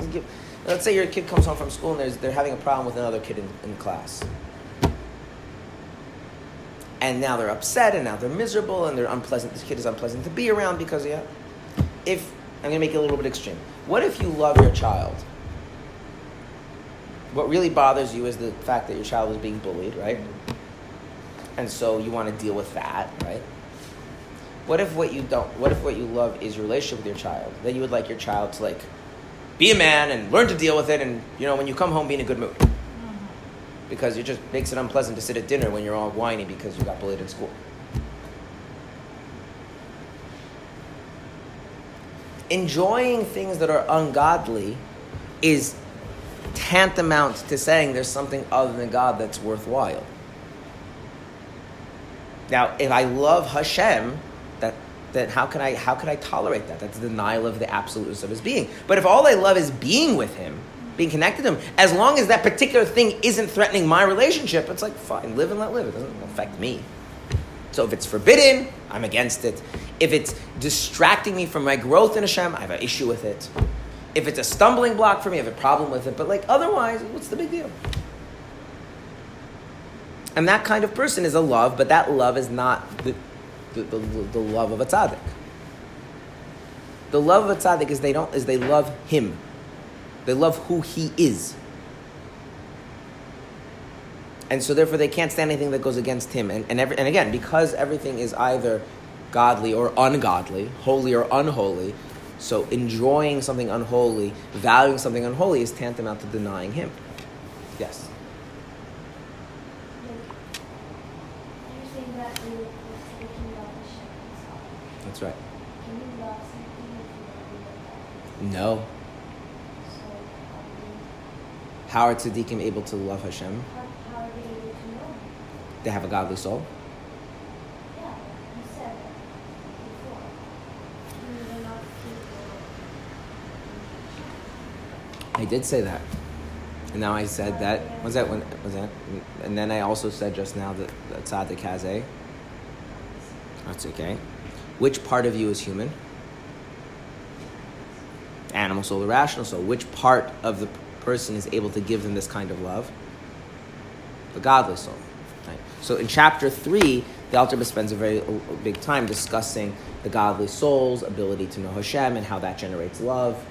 let's say your kid comes home from school and they're having a problem with another kid in, in class. And now they're upset, and now they're miserable, and they're unpleasant. This kid is unpleasant to be around because, yeah. if I'm going to make it a little bit extreme. What if you love your child? What really bothers you is the fact that your child is being bullied, right? And so you want to deal with that, right? What if what you don't? What if what you love is your relationship with your child? Then you would like your child to like be a man and learn to deal with it, and you know when you come home, be in a good mood. Mm-hmm. Because it just makes it unpleasant to sit at dinner when you're all whiny because you got bullied in school. Enjoying things that are ungodly is tantamount to saying there's something other than God that's worthwhile. Now, if I love Hashem, that how can I how can I tolerate that? That's denial of the absoluteness of his being. But if all I love is being with him, being connected to him, as long as that particular thing isn't threatening my relationship, it's like fine, live and let live. It doesn't affect me. So if it's forbidden, I'm against it. If it's distracting me from my growth in Hashem, I have an issue with it. If it's a stumbling block for me, I have a problem with it. But like otherwise, what's the big deal? And that kind of person is a love, but that love is not the, the, the, the love of a tzaddik. The love of a tzaddik is they don't is they love him. They love who he is. And so therefore they can't stand anything that goes against him. And, and, every, and again, because everything is either godly or ungodly, holy or unholy, so enjoying something unholy, valuing something unholy is tantamount to denying him. Yes. You're saying that you were speaking about the Shem That's right. Can you love something if you don't No. How are tzaddikim able to love Hashem? they have a godly soul. I did say that. And now I said that. Was that when? Was that? And then I also said just now that, that tzaddik has a. That's okay. Which part of you is human? Animal soul, the irrational soul. Which part of the person is able to give them this kind of love? The godly soul. Right. So in chapter three, the Alter spends a very a big time discussing the godly soul's ability to know Hashem and how that generates love.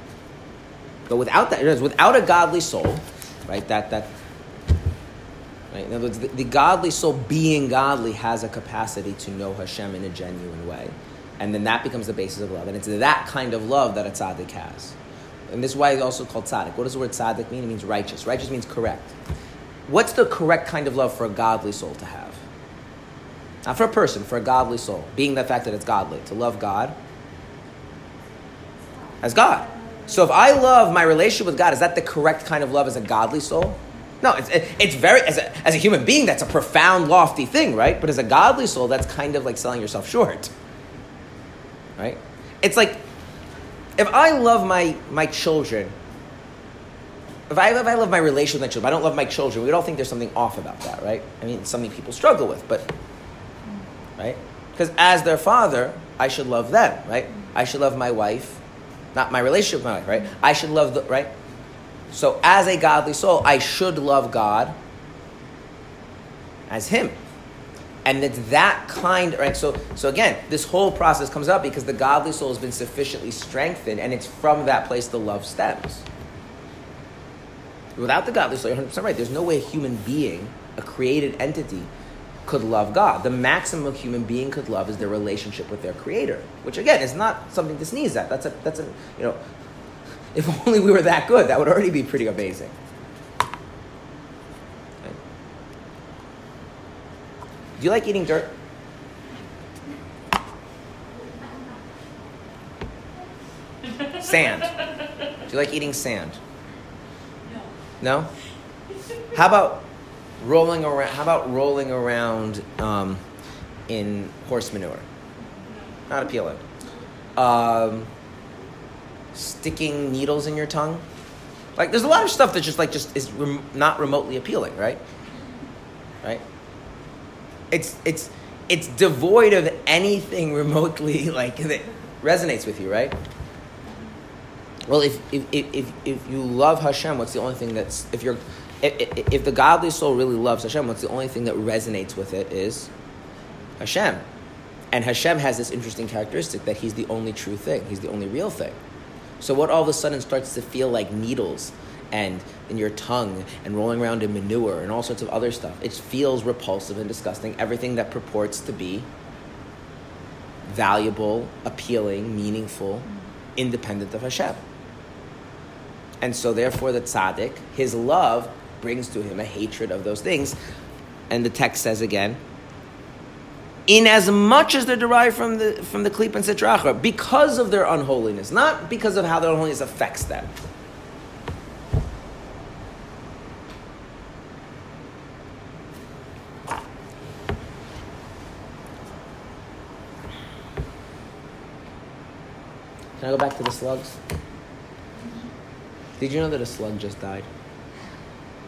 But without that, without a godly soul, right? That that. Right? In other words, the, the godly soul, being godly, has a capacity to know Hashem in a genuine way, and then that becomes the basis of love. And it's that kind of love that a tzaddik has, and this is why it's also called tzaddik. What does the word tzaddik mean? It means righteous. Righteous means correct. What's the correct kind of love for a godly soul to have? Not for a person, for a godly soul, being the fact that it's godly, to love God as God. So if I love my relationship with God, is that the correct kind of love as a godly soul? No, it's, it's very, as a, as a human being, that's a profound, lofty thing, right? But as a godly soul, that's kind of like selling yourself short, right? It's like, if I love my, my children, if I, if I love my relation with my children, I don't love my children, we'd all think there's something off about that, right? I mean, it's something people struggle with, but, right? Because as their father, I should love them, right? I should love my wife, not my relationship with my wife, right? I should love the, right? So as a godly soul, I should love God as Him. And it's that kind, right? So, so again, this whole process comes up because the godly soul has been sufficiently strengthened, and it's from that place the love stems. Without the godly soul, you're 100% right. There's no way a human being, a created entity, could love God. The maximum a human being could love is their relationship with their creator, which again is not something to sneeze at. That's a that's a you know, if only we were that good, that would already be pretty amazing. Do you like eating dirt? Sand. Do you like eating sand? No. How about rolling around? How about rolling around um, in horse manure? Not appealing. Um, sticking needles in your tongue. Like, there's a lot of stuff that just like just is rem- not remotely appealing, right? Right. It's it's it's devoid of anything remotely like that resonates with you, right? Well, if if, if, if, you love Hashem, what's the only thing that's if you're if, if the godly soul really loves Hashem, what's the only thing that resonates with it is Hashem. And Hashem has this interesting characteristic that He's the only true thing. He's the only real thing. So what all of a sudden starts to feel like needles and in your tongue and rolling around in manure and all sorts of other stuff, it feels repulsive and disgusting. Everything that purports to be valuable, appealing, meaningful, independent of Hashem. And so therefore the tzaddik, his love brings to him a hatred of those things. And the text says again, in as much as they're derived from the from the klip and sitra achra, because of their unholiness, not because of how their unholiness affects them. Can I go back to the slugs? Did you know that a slug just died?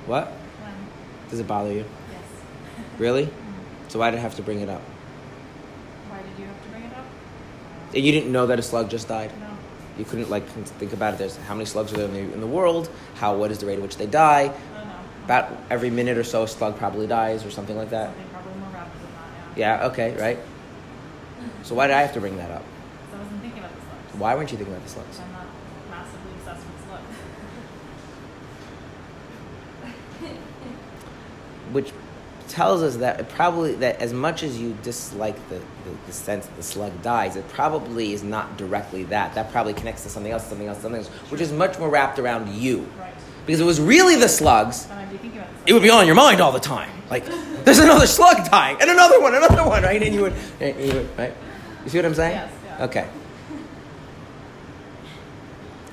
What? When? Does it bother you? Yes. Really? Mm. So why did I have to bring it up? Why did you have to bring it up? And you didn't know that a slug just died? No. You couldn't like think about it. There's how many slugs are there in the, in the world? How what is the rate at which they die? No, no. About every minute or so, a slug probably dies or something like that. Something probably more rapid than that, yeah. Yeah. Okay. Right. So why did I have to bring that up? Because I wasn't thinking about the slugs. Why weren't you thinking about the slugs? I'm not massively obsessed with slugs. Which tells us that it probably that as much as you dislike the, the, the sense that the slug dies, it probably is not directly that. That probably connects to something else, something else, something else, which is much more wrapped around you. right. Because if it was really the slugs, be the slugs. it would be on your mind all the time. Like, there's another slug dying, and another one, another one, right? And you would, and you would right? You see what I'm saying? Yes, yeah. Okay.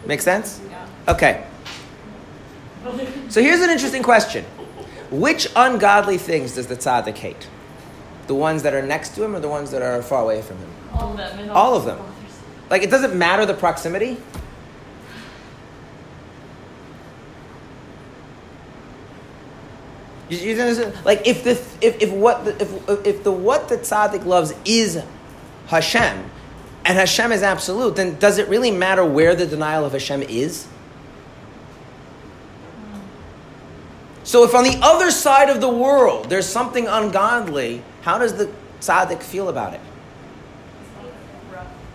Make sense? Yeah. Okay. So here's an interesting question. Which ungodly things does the tzaddik hate? The ones that are next to him or the ones that are far away from him? All of them. All of them. Like, it doesn't matter the proximity. You, you understand? Like, if the if, if what the, if if the what the tzaddik loves is Hashem, and Hashem is absolute, then does it really matter where the denial of Hashem is? So, if on the other side of the world there's something ungodly, how does the tzaddik feel about it?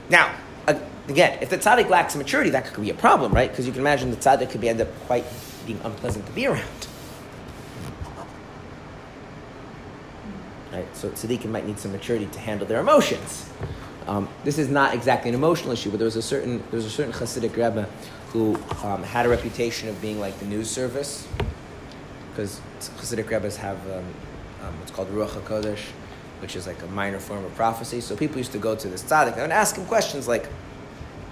Now, again, if the tzaddik lacks maturity, that could be a problem, right? Because you can imagine the tzaddik could be end up quite being unpleasant to be around. Right? So tzaddikim might need some maturity to handle their emotions. Um, this is not exactly an emotional issue, but there was a certain there was a certain Hasidic Rebbe who um, had a reputation of being like the news service, because Hasidic Rebbes have um, um, what's called Ruach Hakodesh, which is like a minor form of prophecy. So people used to go to this tzaddik and ask him questions like,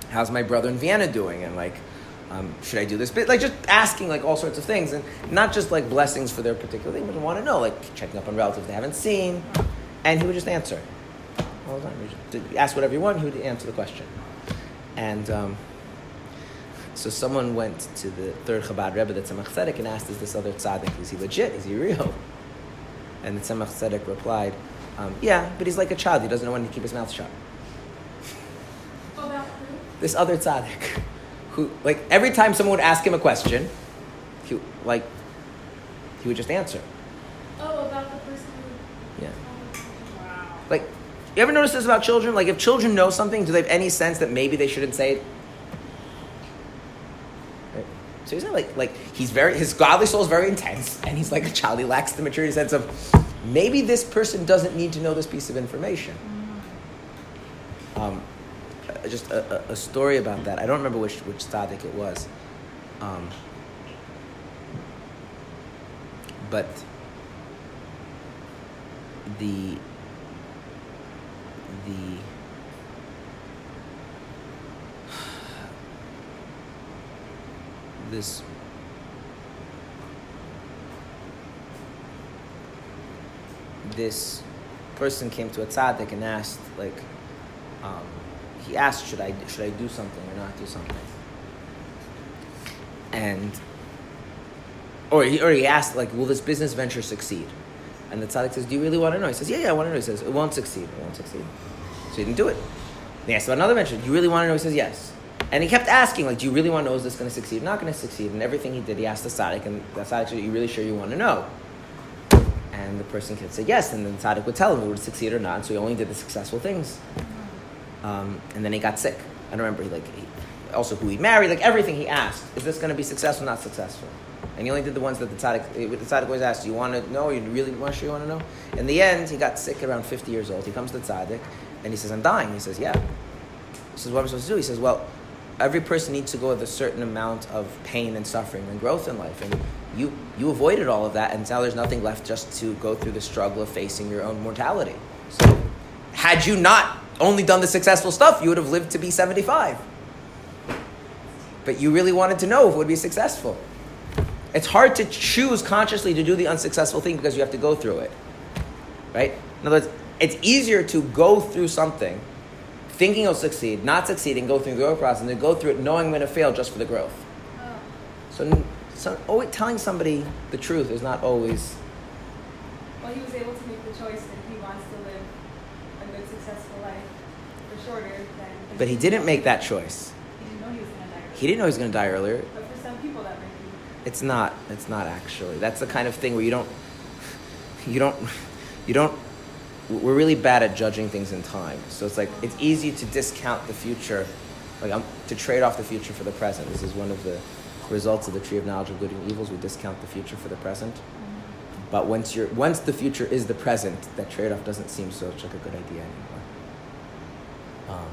"How's my brother in Vienna doing?" and like, um, "Should I do this?" But like just asking like all sorts of things, and not just like blessings for their particular thing, but want to know like checking up on relatives they haven't seen, and he would just answer all the time. Would just ask whatever you want, he would answer the question, and. Um, so someone went to the third Chabad Rebbe, the Tzemach Tzedek, and asked, "Is this other tzaddik? Is he legit? Is he real?" And the Tzemach Tzedek replied, um, "Yeah, but he's like a child. He doesn't know when to keep his mouth shut." Who? This other tzaddik, who like every time someone would ask him a question, he like he would just answer. Oh, about the person who. Yeah. Wow. Like, you ever notice this about children? Like, if children know something, do they have any sense that maybe they shouldn't say it? Right? So he's not like like he's very his godly soul is very intense, and he's like a child. He lacks the maturity sense of maybe this person doesn't need to know this piece of information. Um, uh, just a, a, a story about that. I don't remember which which tzaddik it was, um, but the the this this person came to a tzaddik and asked like um, he asked should I should I do something or not do something? And or he, or he asked like will this business venture succeed? And the tzaddik says do you really want to know? He says yeah yeah I want to know. He says it won't succeed it won't succeed so he didn't do it and he asked about another venture do you really want to know he says yes and he kept asking like do you really want to know is this going to succeed not going to succeed and everything he did he asked the tzaddik and the tzaddik said you really sure you want to know and the person could say yes, and then the tzaddik would tell him he would succeed or not. So he only did the successful things. Um, and then he got sick. I remember, like, he, also who he married, like everything he asked. Is this going to be successful or not successful? And he only did the ones that the tzaddik, the tzaddik always asked, do you want to know? You really want sure you want to know? In the end, he got sick around 50 years old. He comes to the tzaddik, and he says, I'm dying. He says, yeah. He says, what am I supposed to do? He says, well, every person needs to go with a certain amount of pain and suffering and growth in life. And you, you avoided all of that, and now there's nothing left just to go through the struggle of facing your own mortality. So, had you not only done the successful stuff, you would have lived to be 75. But you really wanted to know if it would be successful. It's hard to choose consciously to do the unsuccessful thing because you have to go through it. Right? In other words, it's easier to go through something thinking you'll succeed, not succeeding, go through the growth process, and then go through it knowing I'm going to fail just for the growth. Oh. So, so oh, always, telling somebody the truth is not always. Well, he was able to make the choice that he wants to live a good, successful life for shorter than. But he didn't make that choice. He didn't know he was going to die. He didn't know he was going to die earlier. But for some people, that might be. It's not. It's not actually. That's the kind of thing where you don't. You don't. You don't. We're really bad at judging things in time. So it's like it's easy to discount the future, like um, to trade off the future for the present. This is one of the results of the tree of knowledge of good and evils. We discount the future for the present. But once you're once the future is the present, that trade off doesn't seem such like a good idea anymore. Um,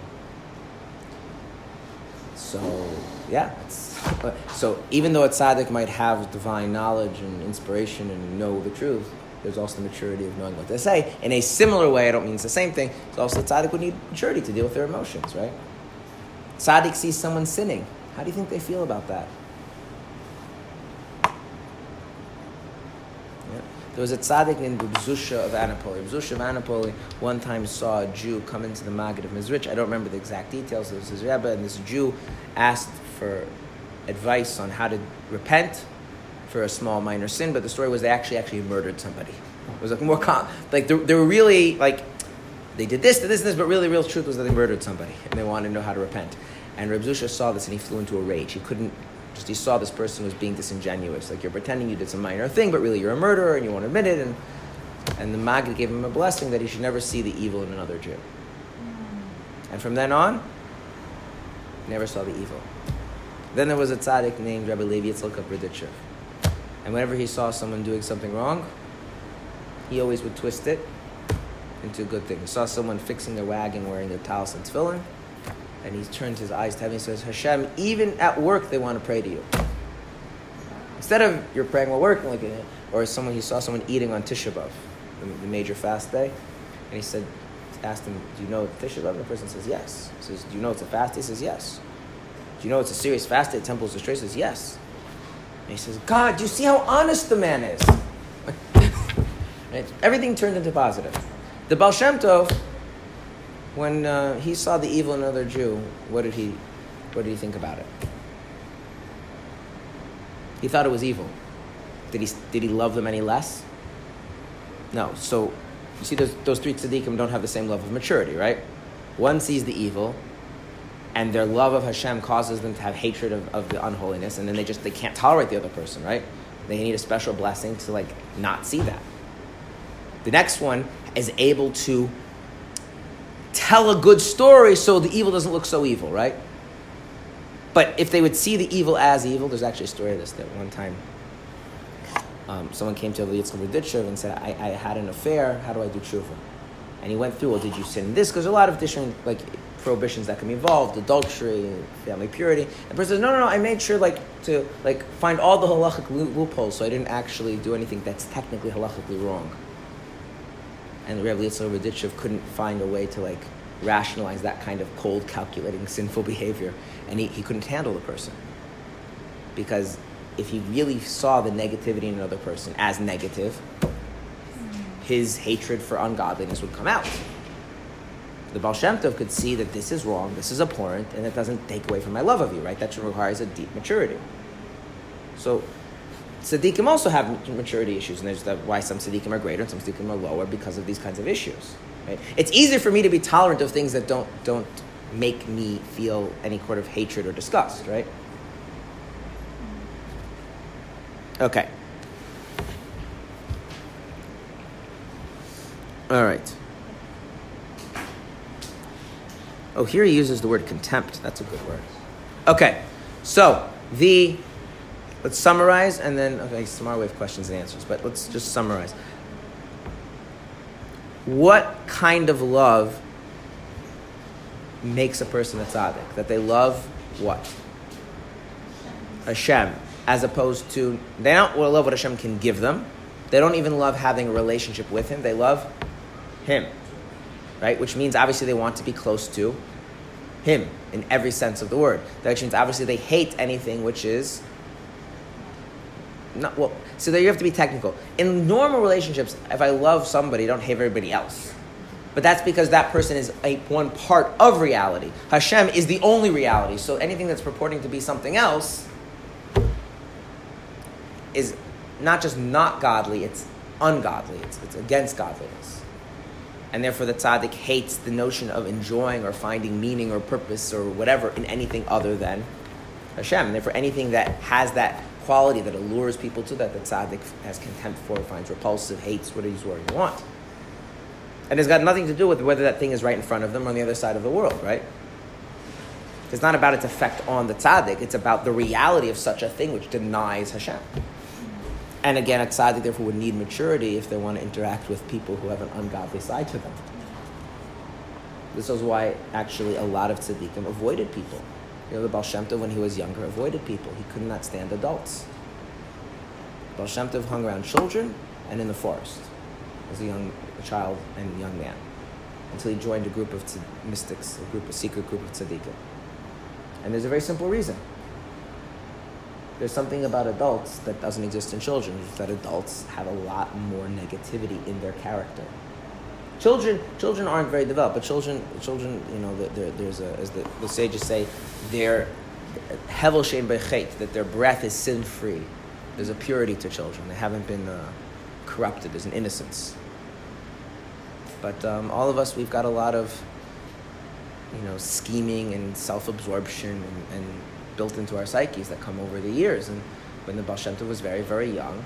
so yeah, so even though a tzaddik might have divine knowledge and inspiration and know the truth, there's also the maturity of knowing what to say. In a similar way, I don't mean it's the same thing. It's also tzaddik would need maturity to deal with their emotions, right? Tzaddik sees someone sinning. How do you think they feel about that? Yeah. There was a tzaddik named Reb Zusha of Anatolia. Reb Zusha of Anatolia one time saw a Jew come into the Maggid of Mezritch. I don't remember the exact details. It was his Rebbe, and this Jew asked for advice on how to repent for a small minor sin, but the story was they actually actually murdered somebody. It was like more com- like they, they were really like they did this, did this, and this, but really the real truth was that they murdered somebody and they wanted to know how to repent. And Reb Zusha saw this and he flew into a rage. He couldn't just he saw this person was being disingenuous, like you're pretending you did some minor thing, but really you're a murderer and you won't admit it. And and the Maggid gave him a blessing that he should never see the evil in another Jew. Mm. And from then on, never saw the evil. Then there was a tzaddik named Rabbi Levi Yitzchak of Berditchev. And whenever he saw someone doing something wrong, he always would twist it into a good thing. He saw someone fixing their wagon wearing their talis and tefillin, and he turned his eyes to heaven and says, Hashem, even at work they want to pray to you. Instead of you're praying while working, like, uh, or someone he saw someone eating on Tisha B'av, the, major fast day, and he said, asked him, "Do you know Tisha B'av?" The person says, "Yes." He says, "Do you know it's a fast?" He says, "Yes." Do you know it's a serious fast day? Temples destroyed. He says, "Yes." He says, God, you see how honest the man is? right? Everything turned into positive. The Baal Shem Tov, when uh, he saw the evil in another Jew, what did he, what did he think about it? He thought it was evil. Did he, did he love them any less? No. So, you see, those, those three tzaddikim don't have the same level of maturity, right? One sees the evil, and their love of Hashem causes them to have hatred of, of the unholiness, and then they just they can't tolerate the other person, right? They need a special blessing to like not see that. The next one is able to tell a good story so the evil doesn't look so evil, right? But if they would see the evil as evil, there's actually a story of this that one time um, someone came to the Yitzchak Berditchev and said, I, I had an affair, how do I do tshuva? And he went through, well, did you sin this? Because a lot of different like prohibitions that can be involved, adultery, family purity. And the person says, no, no, no, I made sure like to like find all the halachic loopholes, so I didn't actually do anything that's technically halachically wrong. And Rabbi Yitzchak Berditchev couldn't find a way to like rationalize that kind of cold, calculating, sinful behavior, and he, he couldn't handle the person because if he really saw the negativity in another person as negative, his hatred for ungodliness would come out. The Baal Shem Tov could see that this is wrong, this is abhorrent, and it doesn't take away from my love of you, right? That requires a deep maturity. So, tzaddikim also have maturity issues, and there's the, why some tzaddikim are greater and some tzaddikim are lower because of these kinds of issues. Right? It's easier for me to be tolerant of things that don't don't make me feel any sort of hatred or disgust, right? Okay. All right. Oh, here he uses the word contempt. That's a good word. Okay, so the let's summarize and then okay, we have questions and answers, but let's just summarize. What kind of love makes a person a tzaddik? That they love what? Hashem, as opposed to they don't love what Hashem can give them. They don't even love having a relationship with Him. They love Him, right? Which means obviously they want to be close to Him in every sense of the word. That means obviously they hate anything which is not well. So there you have to be technical. In normal relationships, if I love somebody, I don't hate everybody else. But that's because that person is a, one part of reality. Hashem is the only reality. So anything that's purporting to be something else is not just not godly, it's ungodly. It's, it's against godliness. And therefore, the tzaddik hates the notion of enjoying or finding meaning or purpose or whatever in anything other than Hashem. And therefore, anything that has that quality that allures people to that, the tzaddik has contempt for, finds repulsive, hates, what he's where you want. And it's got nothing to do with whether that thing is right in front of them or on the other side of the world, right? It's not about its effect on the tzaddik, it's about the reality of such a thing which denies Hashem. And again, a tzaddik therefore would need maturity if they want to interact with people who have an ungodly side to them. This is why actually a lot of tzaddikim avoided people. You know, the Baal Shem Tov, when he was younger, avoided people. He could not stand adults. Baal Shem Tov hung around children and in the forest as a young a child and young man until he joined a group of mystics, a group, a secret group of tzaddikim. And there's a very simple reason. There's something about adults that doesn't exist in children, is that adults have a lot more negativity in their character. Children, children aren't very developed, but children, children, you know, there, there's a, as the, the sages say, they're hevel she'ein bo chet, that their breath is sin free. There's a purity to children. They haven't been uh, corrupted. There's an innocence. But um, all of us, we've got a lot of, you know, scheming and self-absorption and, and built into our psyches that come over the years. And when the Baal Shem Tov was very, very young,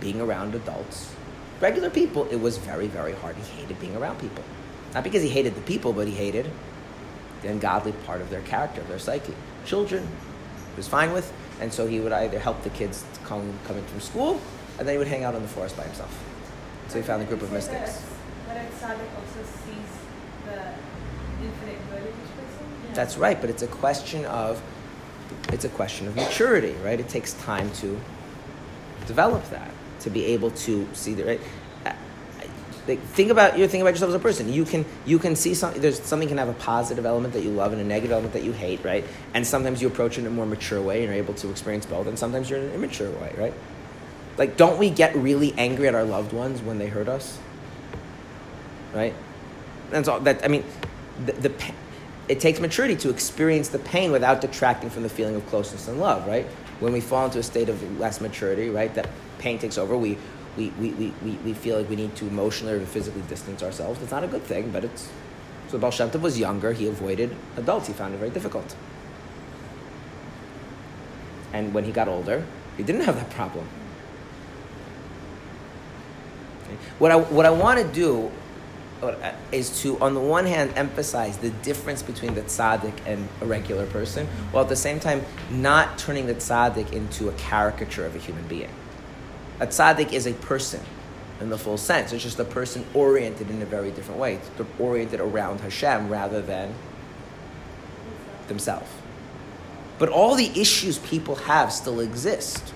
being around adults, regular people, it was very, very hard. He hated being around people. Not because he hated the people, but he hated the ungodly part of their character, of their psyche. Children, he was fine with, and so he would either help the kids come, coming from school, and then he would hang out in the forest by himself. So he found a group of mystics. That a tzaddik also sees the infinite good in each person. That's right, but it's a question of it's a question of maturity, right? It takes time to develop that, to be able to see the right. I- Like, think about you think about yourself as a person. You can you can see something. There's something can have a positive element that you love and a negative element that you hate, right? And sometimes you approach it in a more mature way and are able to experience both. And sometimes you're in an immature way, right? Like, don't we get really angry at our loved ones when they hurt us? Right? That's all. That I mean, the, the it takes maturity to experience the pain without detracting from the feeling of closeness and love. Right? When we fall into a state of less maturity, right, that pain takes over. We we, we, we, we, feel like we need to emotionally or physically distance ourselves. It's not a good thing, but it's. So Baal Shem Tov was younger. He avoided adults. He found it very difficult. And when he got older, he didn't have that problem. Okay. What I, what I want to do Uh, is to, on the one hand, emphasize the difference between the tzaddik and a regular person, while at the same time not turning the tzaddik into a caricature of a human being. A tzaddik is a person in the full sense. It's just a person oriented in a very different way. It's oriented around Hashem rather than themselves. But all the issues people have still exist,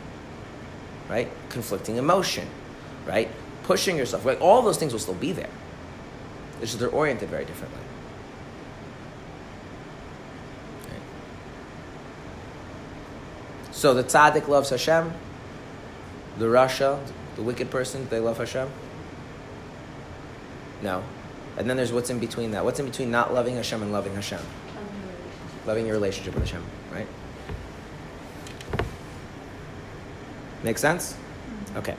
right? Conflicting emotion, right? Pushing yourself, right? All those things will still be there. It's just they're oriented very differently. Okay. So the tzaddik loves Hashem. The Rasha, the wicked person, they love Hashem. No. And then there's what's in between that. What's in between not loving Hashem and loving Hashem? Loving your relationship with Hashem, right? Make sense? Mm-hmm. Okay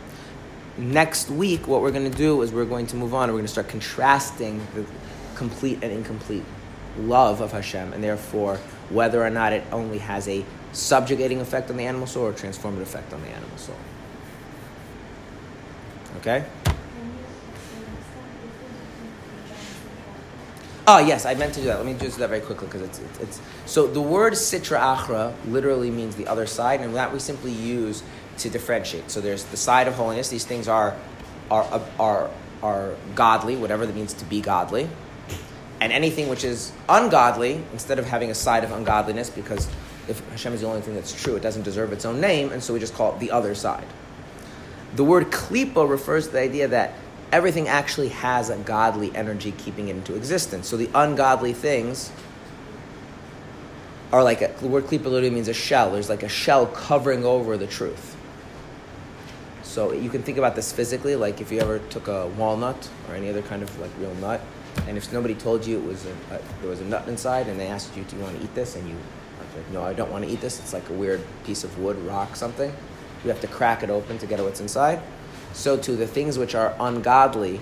next week, what we're going to do is we're going to move on. We're going to start contrasting the complete and incomplete love of Hashem, and therefore whether or not it only has a subjugating effect on the animal soul or a transformative effect on the animal soul. Okay? Oh yes, I meant to do that. Let me just do that very quickly because it's, it's, it's so the word sitra achra literally means the other side, and that we simply use to differentiate. So there's the side of holiness. These things are are are are godly, whatever that means to be godly, and anything which is ungodly, instead of having a side of ungodliness, because if Hashem is the only thing that's true, it doesn't deserve its own name, and so we just call it the other side. The word klipa refers to the idea that everything actually has a godly energy keeping it into existence. So the ungodly things are like a, the word klipa literally means a shell. There's like a shell covering over the truth. So you can think about this physically, like if you ever took a walnut or any other kind of like real nut, and if nobody told you it was a, a there was a nut inside, and they asked you, "Do you want to eat this?" and you like, "No, I don't want to eat this. It's like a weird piece of wood, rock, something." You have to crack it open to get what's inside. So too, the things which are ungodly,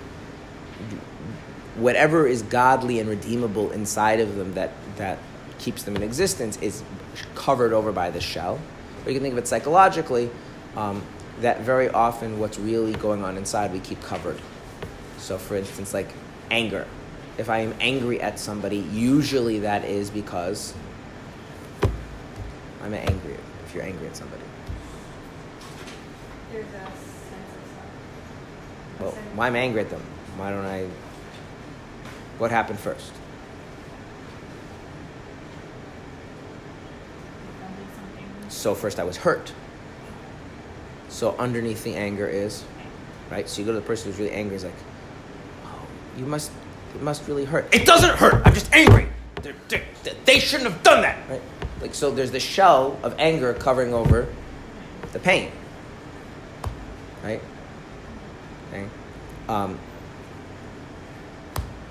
whatever is godly and redeemable inside of them that that keeps them in existence is covered over by the shell. Or you can think of it psychologically. Um, that very often what's really going on inside we keep covered. So, for instance, like anger. If I am angry at somebody, usually that is because I'm angry. If you're angry at somebody. There's a sense of self. Well, why am I angry at them? Why don't I? What happened first? So first I was hurt. So underneath the anger is, right? So you go to the person who's really angry. He's like, "Oh, you must, it must really hurt." It doesn't hurt. I'm just angry. They're, they they shouldn't have done that, right? Like so, there's the shell of anger covering over the pain, right? Okay. Um,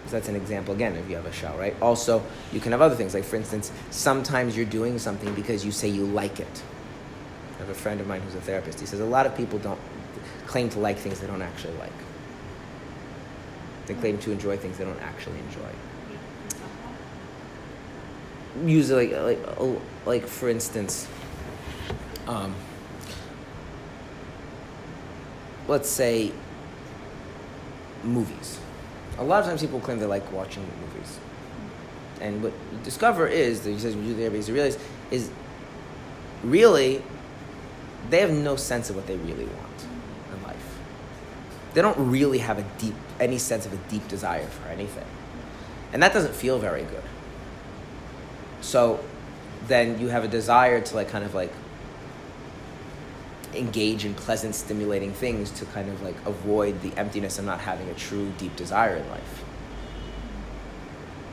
so that's an example again if you have a shell, right? Also, you can have other things. Like for instance, sometimes you're doing something because you say you like it. I have a friend of mine who's a therapist. He says a lot of people don't claim to like things they don't actually like. They claim to enjoy things they don't actually enjoy. Usually, like, like, like for instance, um, let's say movies. A lot of times people claim they like watching movies. And what you discover is, that he says, you realize, is really, they have no sense of what they really want in life. They don't really have a deep, any sense of a deep desire for anything. And that doesn't feel very good. So then you have a desire to like kind of like engage in pleasant, stimulating things to kind of like avoid the emptiness of not having a true deep desire in life.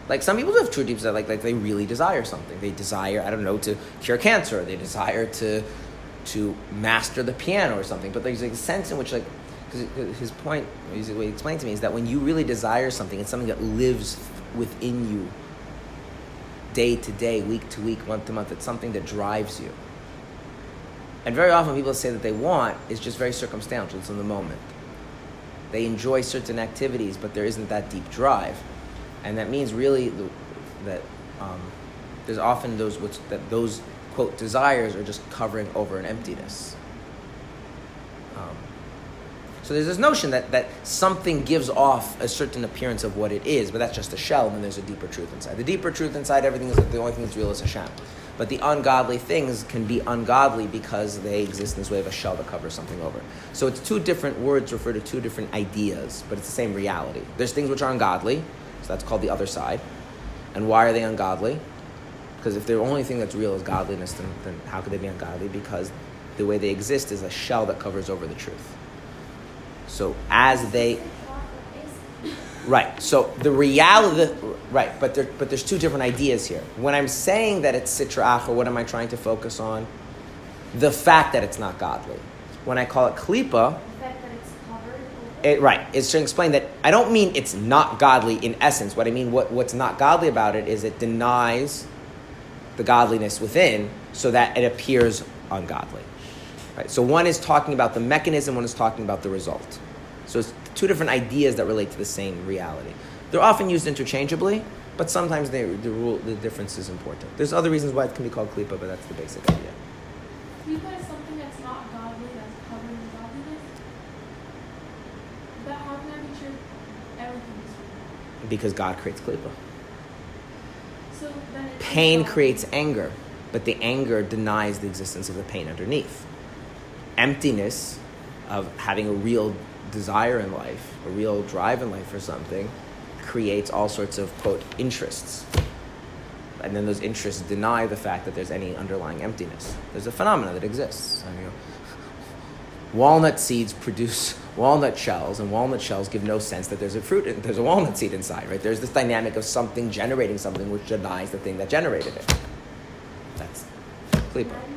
Like some people do have true deep desire, like like they really desire something. They desire, I don't know, to cure cancer. They desire to to master the piano or something. But there's a sense in which like his point, what he explained to me, is that when you really desire something, it's something that lives within you day to day, week to week, month to month. It's something that drives you. And very often people say that they want is just very circumstantial, it's in the moment. They enjoy certain activities, but there isn't that deep drive. And that means really that um, there's often those that those quote desires are just covering over an emptiness. Um, so there's this notion that, that something gives off a certain appearance of what it is, but that's just a shell, and there's a deeper truth inside. The deeper truth inside everything is that the only thing that's real is Hashem. But the ungodly things can be ungodly because they exist in this way of a shell that covers something over. So it's two different words refer to two different ideas, but it's the same reality. There's things which are ungodly, so that's called the other side. And why are they ungodly? Because if the only thing that's real is godliness, then, then how could they be ungodly? Because the way they exist is a shell that covers over the truth. So as they Right. So the reality, right? But there, but there's two different ideas here. When I'm saying that it's sitra achra, what am I trying to focus on? The fact that it's not godly. When I call it klipa, The fact that it's covered it, right, it's to explain that I don't mean it's not godly in essence. What I mean, what, what's not godly about it is it denies the godliness within, so that it appears ungodly. Right. So one is talking about the mechanism, one is talking about the result. So it's two different ideas that relate to the same reality. They're often used interchangeably, but sometimes they, the rule the difference is important. There's other reasons why it can be called klipa, but that's the basic idea. Klipa is something that's not godly, that's covered in godliness. But how can I be sure everything is true? Because God creates klipa. Pain creates anger, but the anger denies the existence of the pain underneath. Emptiness of having a real desire in life, a real drive in life for something, creates all sorts of, quote, interests. And then those interests deny the fact that there's any underlying emptiness. There's a phenomena that exists. I mean, walnut seeds produce walnut shells, and walnut shells give no sense that there's a fruit, in, there's a walnut seed inside, right? There's this dynamic of something generating something which denies the thing that generated it. That's Klippa.